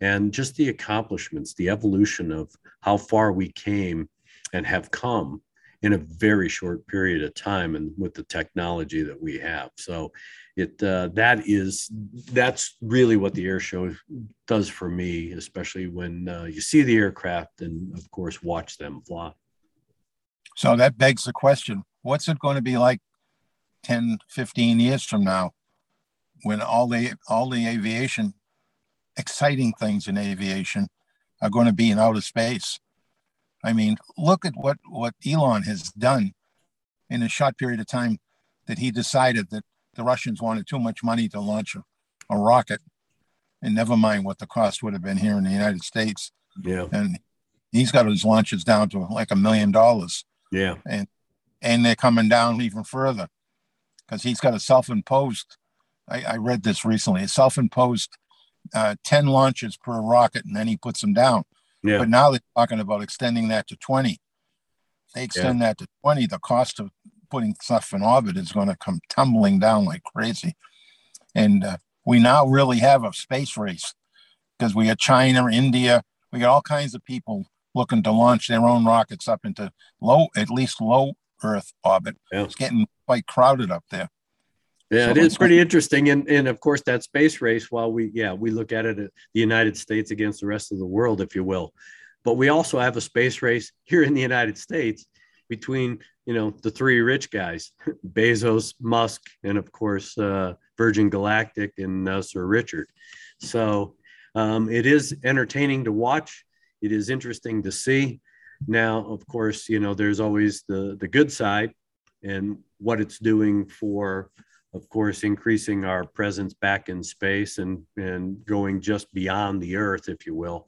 And just the accomplishments, the evolution of how far we came and have come in a very short period of time and with the technology that we have. So it uh, that is that's really what the air show does for me, especially when uh, you see the aircraft and of course watch them fly. So that begs the question: What's it going to be like 10, 15 years from now, when all the all the aviation, exciting things in aviation, are going to be in outer space? I mean, look at what what Elon has done in a short period of time that he decided that the Russians wanted too much money to launch a, a rocket, and never mind what the cost would have been here in the United States. Yeah, And he's got his launches down to like a million dollars, yeah, and and they're coming down even further because he's got a self-imposed. I, I read this recently. A self-imposed uh, ten launches per rocket, and then he puts them down. yeah, But now they're talking about extending that to 20. If they extend that to 20, the cost of putting stuff in orbit is going to come tumbling down like crazy. And uh, we now really have a space race because we got China, India, we got all kinds of people looking to launch their own rockets up into low, at least low Earth orbit. Yeah. It's getting quite crowded up there. yeah. So It is pretty interesting, and and of course that space race. While we yeah we look at it, uh, the United States against the rest of the world, if you will, but we also have a space race here in the United States between you know the three rich guys bezos musk and of course uh, virgin galactic and uh, sir richard so um, it is entertaining to watch it is interesting to see. Now of course you know there's always the the good side and what it's doing for of course increasing our presence back in space and and going just beyond the earth if you will.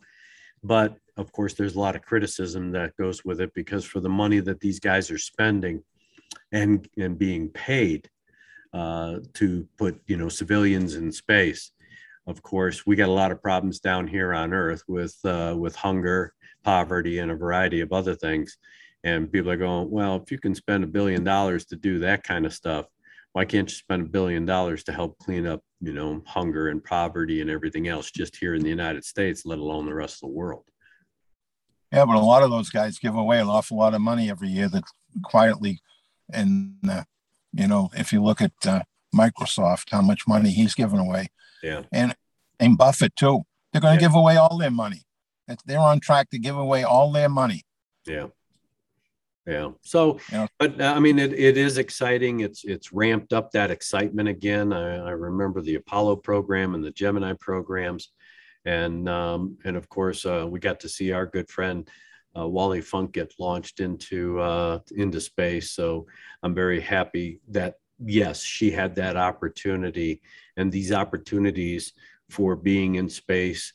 But of course there's a lot of criticism that goes with it because for the money that these guys are spending and and being paid uh, to put you know civilians in space of course we got a lot of problems down here on earth with uh, with hunger poverty and a variety of other things. And people are going well if you can spend a billion dollars to do that kind of stuff why can't you spend a billion dollars to help clean up you know hunger and poverty and everything else just here in the united states let alone the rest of the world? Yeah, but a lot of those guys give away an awful lot of money every year that quietly, and uh, you know, if you look at uh, Microsoft, how much money he's given away, yeah and and Buffett too, they're going to Yeah. give away all their money. They're on track to give away all their money. Yeah. Yeah. So, Yeah. but uh, I mean, it, it is exciting. It's it's ramped up that excitement again. I, I remember the Apollo program and the Gemini programs, and um, and of course uh, we got to see our good friend uh, Wally Funk get launched into uh, into space. So I'm very happy that yes, she had that opportunity, and these opportunities for being in space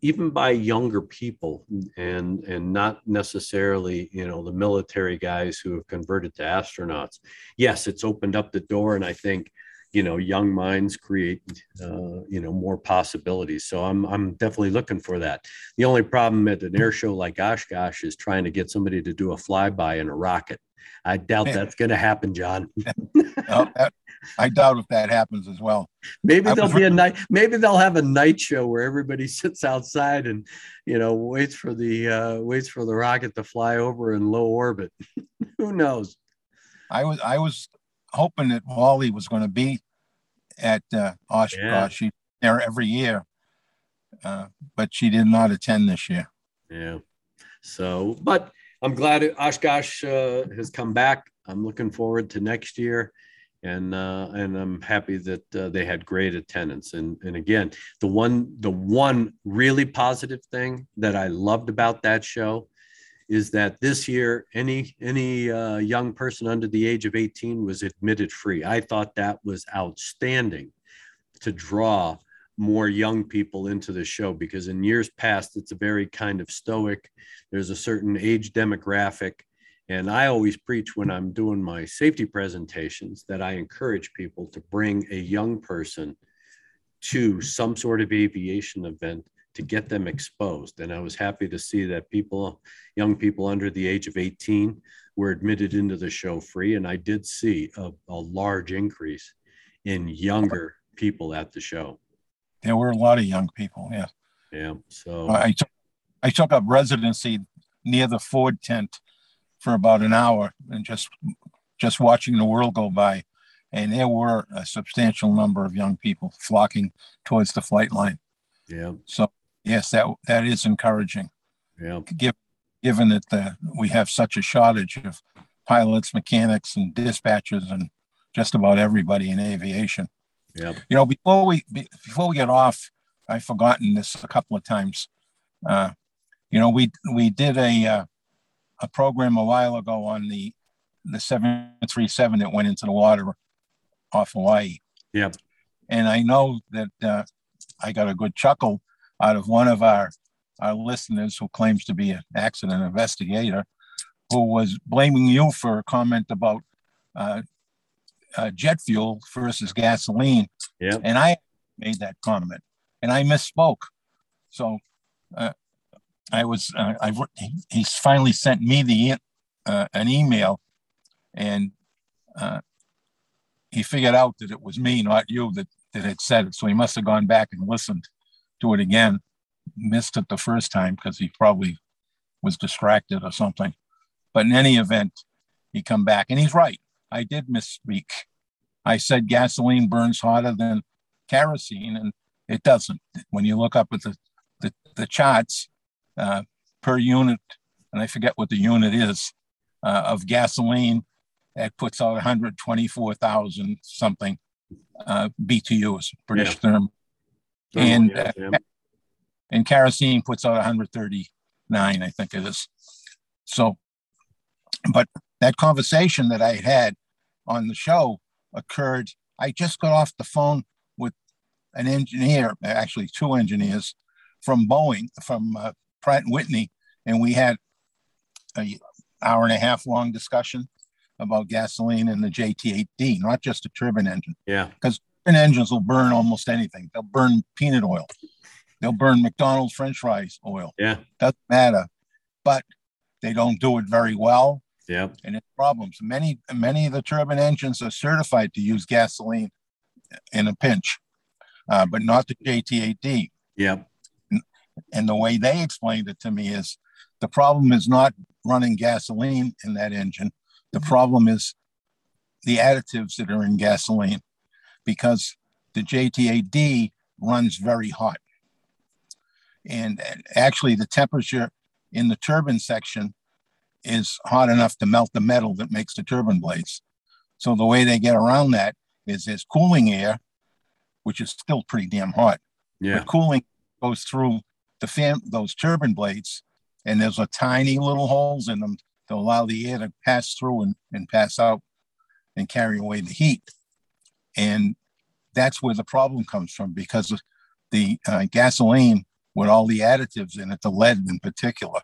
even by younger people and and not necessarily you know the military guys who have converted to astronauts. Yes it's opened up the door and i think you know young minds create uh, you know more possibilities. So i'm i'm definitely looking for that. The only problem at an air show like oshkosh is trying to get somebody to do a flyby in a rocket i doubt that's going to happen john no, that, i doubt if that happens as well maybe I there'll be a night maybe they'll have a night show where everybody sits outside and you know waits for the uh waits for the rocket to fly over in low orbit who knows i was i was hoping that Wally was going to be at uh, Oshkosh. Yeah. She's there every year, uh, but she did not attend this year. Yeah. So, but I'm glad Oshkosh uh, has come back. I'm looking forward to next year, and uh, and I'm happy that uh, they had great attendance. And and again, the one the one really positive thing that I loved about that show is that this year any any uh, young person under the age of 18 was admitted free. I thought that was outstanding to draw more young people into the show because in years past it's a very kind of stoic. There's a certain age demographic. And I always preach when I'm doing my safety presentations that I encourage people to bring a young person to some sort of aviation event to get them exposed. And I was happy to see that people, young people under the age of 18, were admitted into the show free. And I did see a, a large increase in younger people at the show. There were a lot of young people. Yeah. Yeah. So I took, I took up residency near the Ford tent for about an hour and just just watching the world go by. And there were a substantial number of young people flocking towards the flight line. Yeah. So yes, that that is encouraging. Yeah. Given given that the, we have such a shortage of pilots, mechanics, and dispatchers, and just about everybody in aviation. Yeah. You know, before we before we get off, I've forgotten this a couple of times. Uh, you know, we we did a uh, a program a while ago on the the seven three seven that went into the water off Hawaii. Yep. And I know that uh, I got a good chuckle out of one of our, our listeners who claims to be an accident investigator, who was blaming you for a comment about uh, uh, jet fuel versus gasoline. Yeah. And I made that comment and I misspoke. So uh, I was, uh, I he's finally sent me the uh, an email and uh, he figured out that it was me, not you, that, that had said it. So he must have gone back and listened to it again. Missed it the first time because he probably was distracted or something. But in any event, he come back and he's right. I did misspeak. I said gasoline burns hotter than kerosene, and it doesn't. When you look up at the the, the charts uh, per unit, and I forget what the unit is uh, of gasoline, that puts out 124,000 something uh, BTUs, British yeah. therm and yeah, yeah. Uh, and kerosene puts out 139, I think it is. So, but that conversation that I had on the show occurred. I just got off the phone with an engineer, actually two engineers from Boeing, from uh, Pratt and Whitney, and we had an hour and a half long discussion about gasoline and the JT8D, not just a turbine engine. Yeah. Because turbine engines will burn almost anything. They'll burn peanut oil. They'll burn McDonald's French fries oil. Yeah. Doesn't matter. But they don't do it very well. Yeah. And it's problems. Many, many of the turbine engines are certified to use gasoline in a pinch, uh, but not the JT8D. Yeah. And the way they explained it to me is the problem is not running gasoline in that engine. The problem is the additives that are in gasoline because the JT8D runs very hot. And actually, the temperature in the turbine section is hot enough to melt the metal that makes the turbine blades. So the way they get around that is there's cooling air, which is still pretty damn hot. Yeah. But cooling goes through the fan, those turbine blades, and there's a tiny little holes in them to allow the air to pass through and, and pass out and carry away the heat. And that's where the problem comes from because the uh, gasoline with all the additives in it, the lead in particular,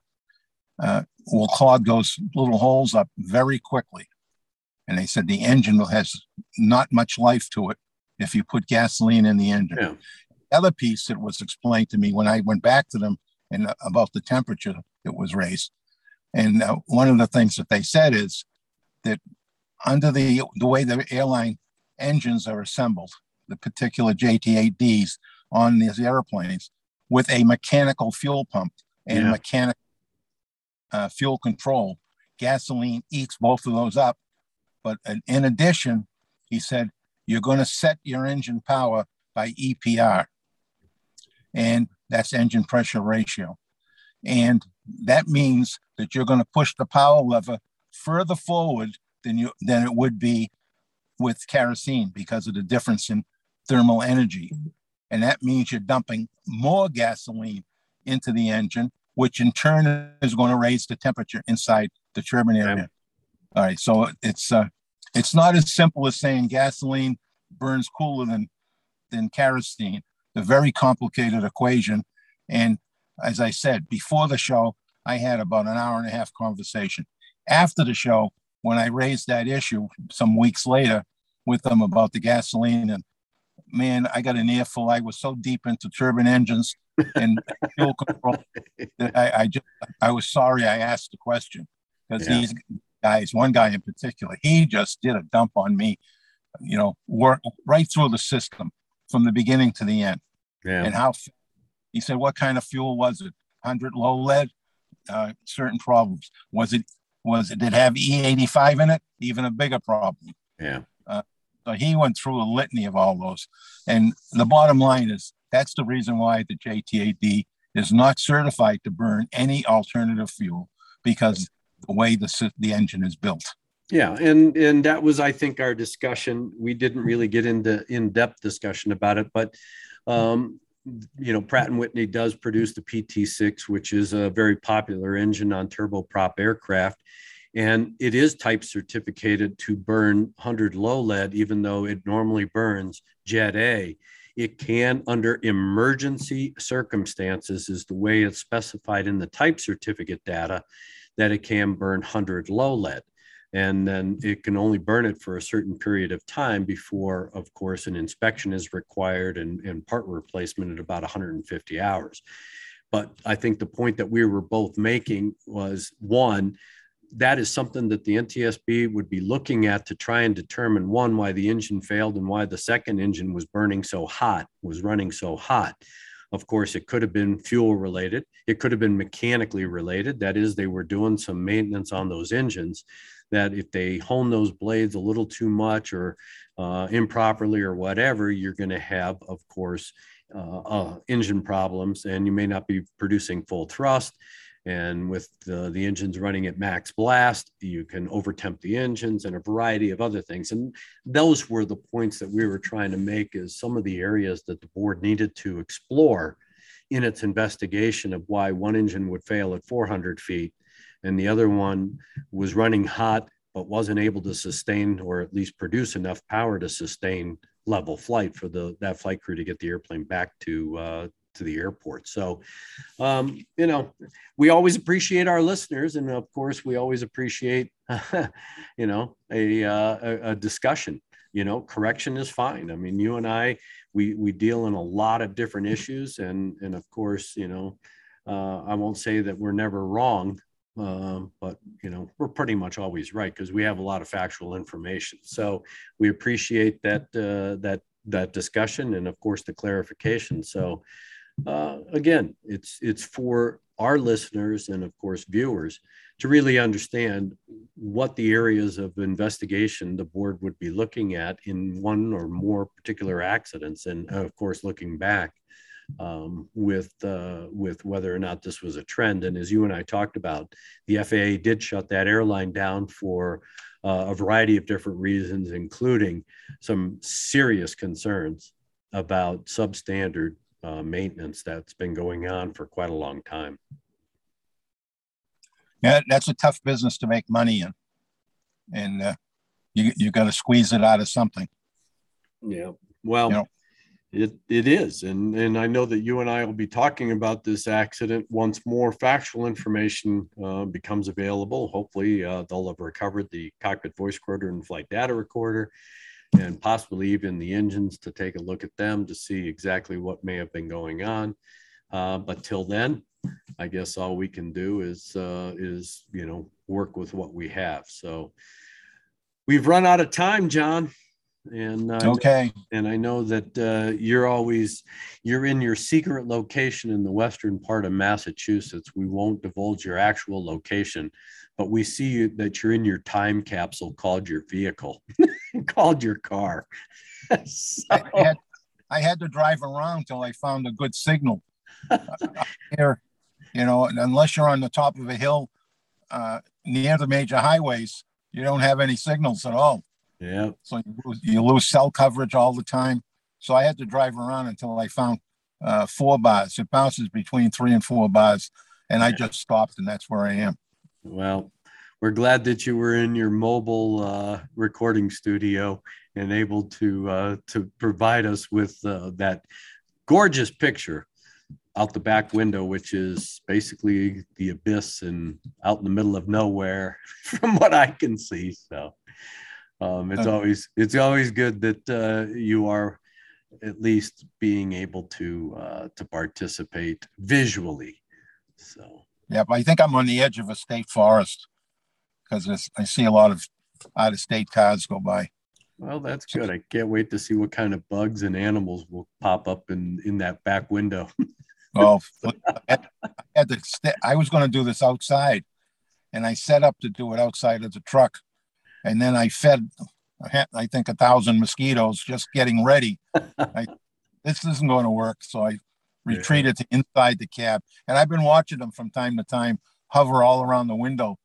uh, will clog those little holes up very quickly. And they said the engine has not much life to it if you put gasoline in the engine. Yeah. The other piece that was explained to me when I went back to them and uh, about the temperature that was raised. And uh, one of the things that they said is that under the, the way the airline engines are assembled, the particular JT8Ds on these airplanes, with a mechanical fuel pump and yeah. mechanical uh, fuel control. Gasoline eats both of those up. But in addition, he said, you're going to set your engine power by EPR. And that's engine pressure ratio. And that means that you're going to push the power lever further forward than you than it would be with kerosene because of the difference in thermal energy. And that means you're dumping more gasoline into the engine, which in turn is going to raise the temperature inside the turbine area. All right, so it's uh, it's not as simple as saying gasoline burns cooler than than kerosene. A very complicated equation. And as I said before the show, I had about an hour and a half conversation. After the show, when I raised that issue some weeks later with them about the gasoline and man, I got an earful. I was so deep into turbine engines and fuel control that I, I, just I was sorry I asked the question because yeah. these guys, one guy in particular, he just did a dump on me, you know, work right through the system from the beginning to the end. Yeah. And how he said, what kind of fuel was it? 100 low lead, uh, certain problems. Was it was it did it have E85 in it? Even a bigger problem. Yeah. So he went through a litany of all those. And the bottom line is that's the reason why the JT8D is not certified to burn any alternative fuel because the way the, the engine is built. Yeah, and and that was, I think, our discussion. We didn't really get into in-depth discussion about it, but um, you know, Pratt and Whitney does produce the PT6, which is a very popular engine on turboprop aircraft, and it is type certificated to burn 100 low lead, even though it normally burns Jet A. It can, under emergency circumstances, is the way it's specified in the type certificate data, that it can burn 100 low lead. And then it can only burn it for a certain period of time before, of course, an inspection is required and, and part replacement at about 150 hours. But I think the point that we were both making was one, that is something that the NTSB would be looking at to try and determine one, why the engine failed and why the second engine was burning so hot, was running so hot. Of course, it could have been fuel related. It could have been mechanically related. That is, they were doing some maintenance on those engines. That if they hone those blades a little too much or uh, improperly or whatever, you're going to have, of course, uh, uh, engine problems and you may not be producing full thrust and with the, the engines running at max blast, you can overtemp the engines and a variety of other things. And those were the points that we were trying to make as some of the areas that the board needed to explore in its investigation of why one engine would fail at 400 feet and the other one was running hot but wasn't able to sustain or at least produce enough power to sustain level flight for the that flight crew to get the airplane back to uh, to the airport. So, um, you know, we always appreciate our listeners, and of course, we always appreciate, you know, a, uh, a, a discussion. You know, correction is fine. I mean, you and I, we we deal in a lot of different issues, and and of course, you know, uh, I won't say that we're never wrong, uh, but you know we're pretty much always right because we have a lot of factual information. So we appreciate that uh, that that discussion and of course the clarification. So uh, again, it's it's for our listeners and of course viewers to really understand what the areas of investigation the board would be looking at in one or more particular accidents, and of course looking back um, with uh, with whether or not this was a trend. And as you and I talked about, the FAA did shut that airline down for uh, a variety of different reasons, including some serious concerns about substandard uh, maintenance that's been going on for quite a long time. Yeah, that's a tough business to make money in, and uh, you you got to squeeze it out of something. Yeah, well, You know. it it is, and and I know that you and I will be talking about this accident once more factual information uh, becomes available. Hopefully, uh, they'll have recovered the cockpit voice recorder and flight data recorder, and possibly even the engines to take a look at them to see exactly what may have been going on. Uh, but till then, I guess all we can do is uh, is you know work with what we have. So we've run out of time, John, and uh, Okay, and I know that uh, you're always you're in your secret location in the western part of Massachusetts. We won't divulge your actual location, but we see you, that you're in your time capsule called your vehicle, called your car. So- I had I had to drive around till I found a good signal. Here, you know, unless you're on the top of a hill uh, near the major highways, you don't have any signals at all. yeah, So you lose, you lose cell coverage all the time. So I had to drive around until I found uh, four bars. It bounces between three and four bars, and I just stopped, and that's where I am. well, we're glad that you were in your mobile uh, recording studio and able to uh, to provide us with uh, that gorgeous picture out the back window, which is basically the abyss and out in the middle of nowhere, from what I can see. So um, it's Okay. always it's always good that uh, you are at least being able to uh, to participate visually. So Yeah, but I think I'm on the edge of a state forest because I see a lot of out of state cars go by. well, that's good. I can't wait to see what kind of bugs and animals will pop up in in that back window. oh, I had- to sta I was going to do this outside, and I set up to do it outside of the truck, and then I fed, I I think, a thousand mosquitoes just getting ready. I, this isn't going to work, so I retreated to inside the cab, and I've been watching them from time to time hover all around the window,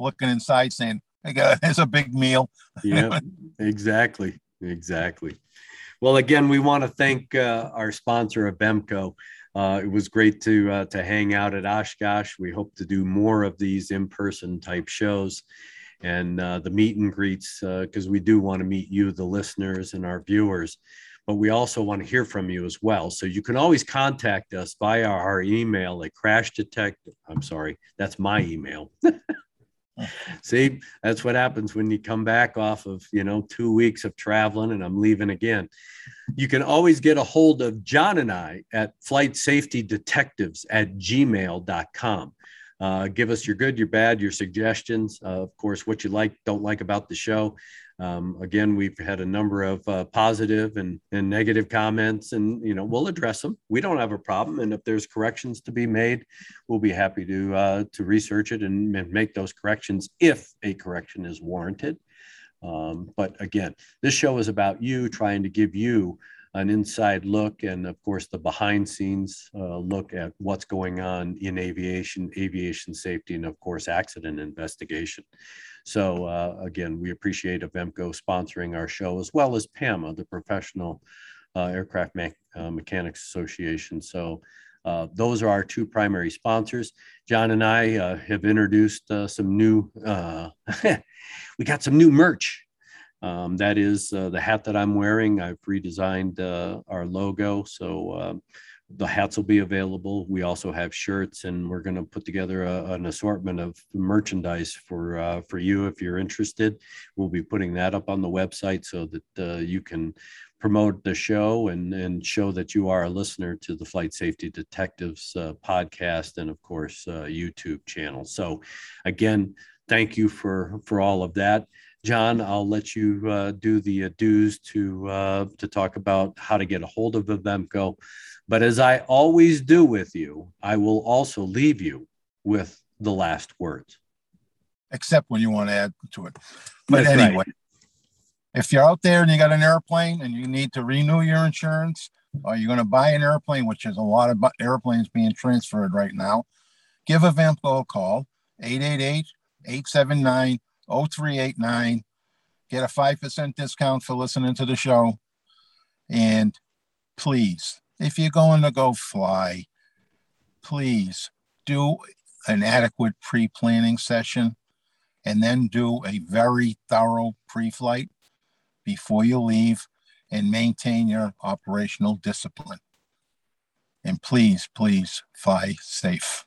looking inside, saying, "Hey, there's a big meal." yeah, exactly, exactly. Well, again, we want to thank uh, our sponsor, Avemco. Uh, it was great to uh, to hang out at Oshkosh. We hope to do more of these in person type shows and uh, the meet and greets because we do want to meet you, the listeners, and our viewers. But we also want to hear from you as well. So you can always contact us via our email at crash detect. I'm sorry, that's my email. See, that's what happens when you come back off of, you know, two weeks of traveling and I'm leaving again. You can always get a hold of John and I at flight safety detectives at gmail.com. Uh, give us your good, your bad, your suggestions. Uh, of course, what you like, don't like about the show. Um, again, we've had a number of uh, positive and, and negative comments, and you know we'll address them. We don't have a problem, and if there's corrections to be made, we'll be happy to uh, to research it and, and make those corrections if a correction is warranted. Um, but again, this show is about you trying to give you an inside look and, of course, the behind scenes uh, look at what's going on in aviation, aviation safety, and, of course, accident investigation. So, uh, again, we appreciate Avemco sponsoring our show as well as PAMA, the Professional uh, Aircraft Me- uh, Mechanics Association. So, uh, those are our two primary sponsors. John and I uh, have introduced uh, some new, uh, we got some new merch. Um, that is uh, the hat that I'm wearing. I've redesigned uh, our logo. So um, the hats will be available. We also have shirts, and we're going to put together a, an assortment of merchandise for uh, for you if you're interested. We'll be putting that up on the website so that uh, you can promote the show and and show that you are a listener to the Flight Safety Detectives uh, podcast and of course uh, YouTube channel. So again, thank you for for all of that. John, I'll let you uh, do the uh, dues to uh, to talk about how to get a hold of Avemco. But as I always do with you, I will also leave you with the last words. except when you want to add to it. But That's right. anyway, if you're out there and you got an airplane and you need to renew your insurance, or you're going to buy an airplane, which is a lot of airplanes being transferred right now, give Avemco a call, 888-879-0389. Get a 5% discount for listening to the show. And please if you're going to go fly, please do an adequate pre-planning session and then do a very thorough pre-flight before you leave and maintain your operational discipline. And please, please fly safe.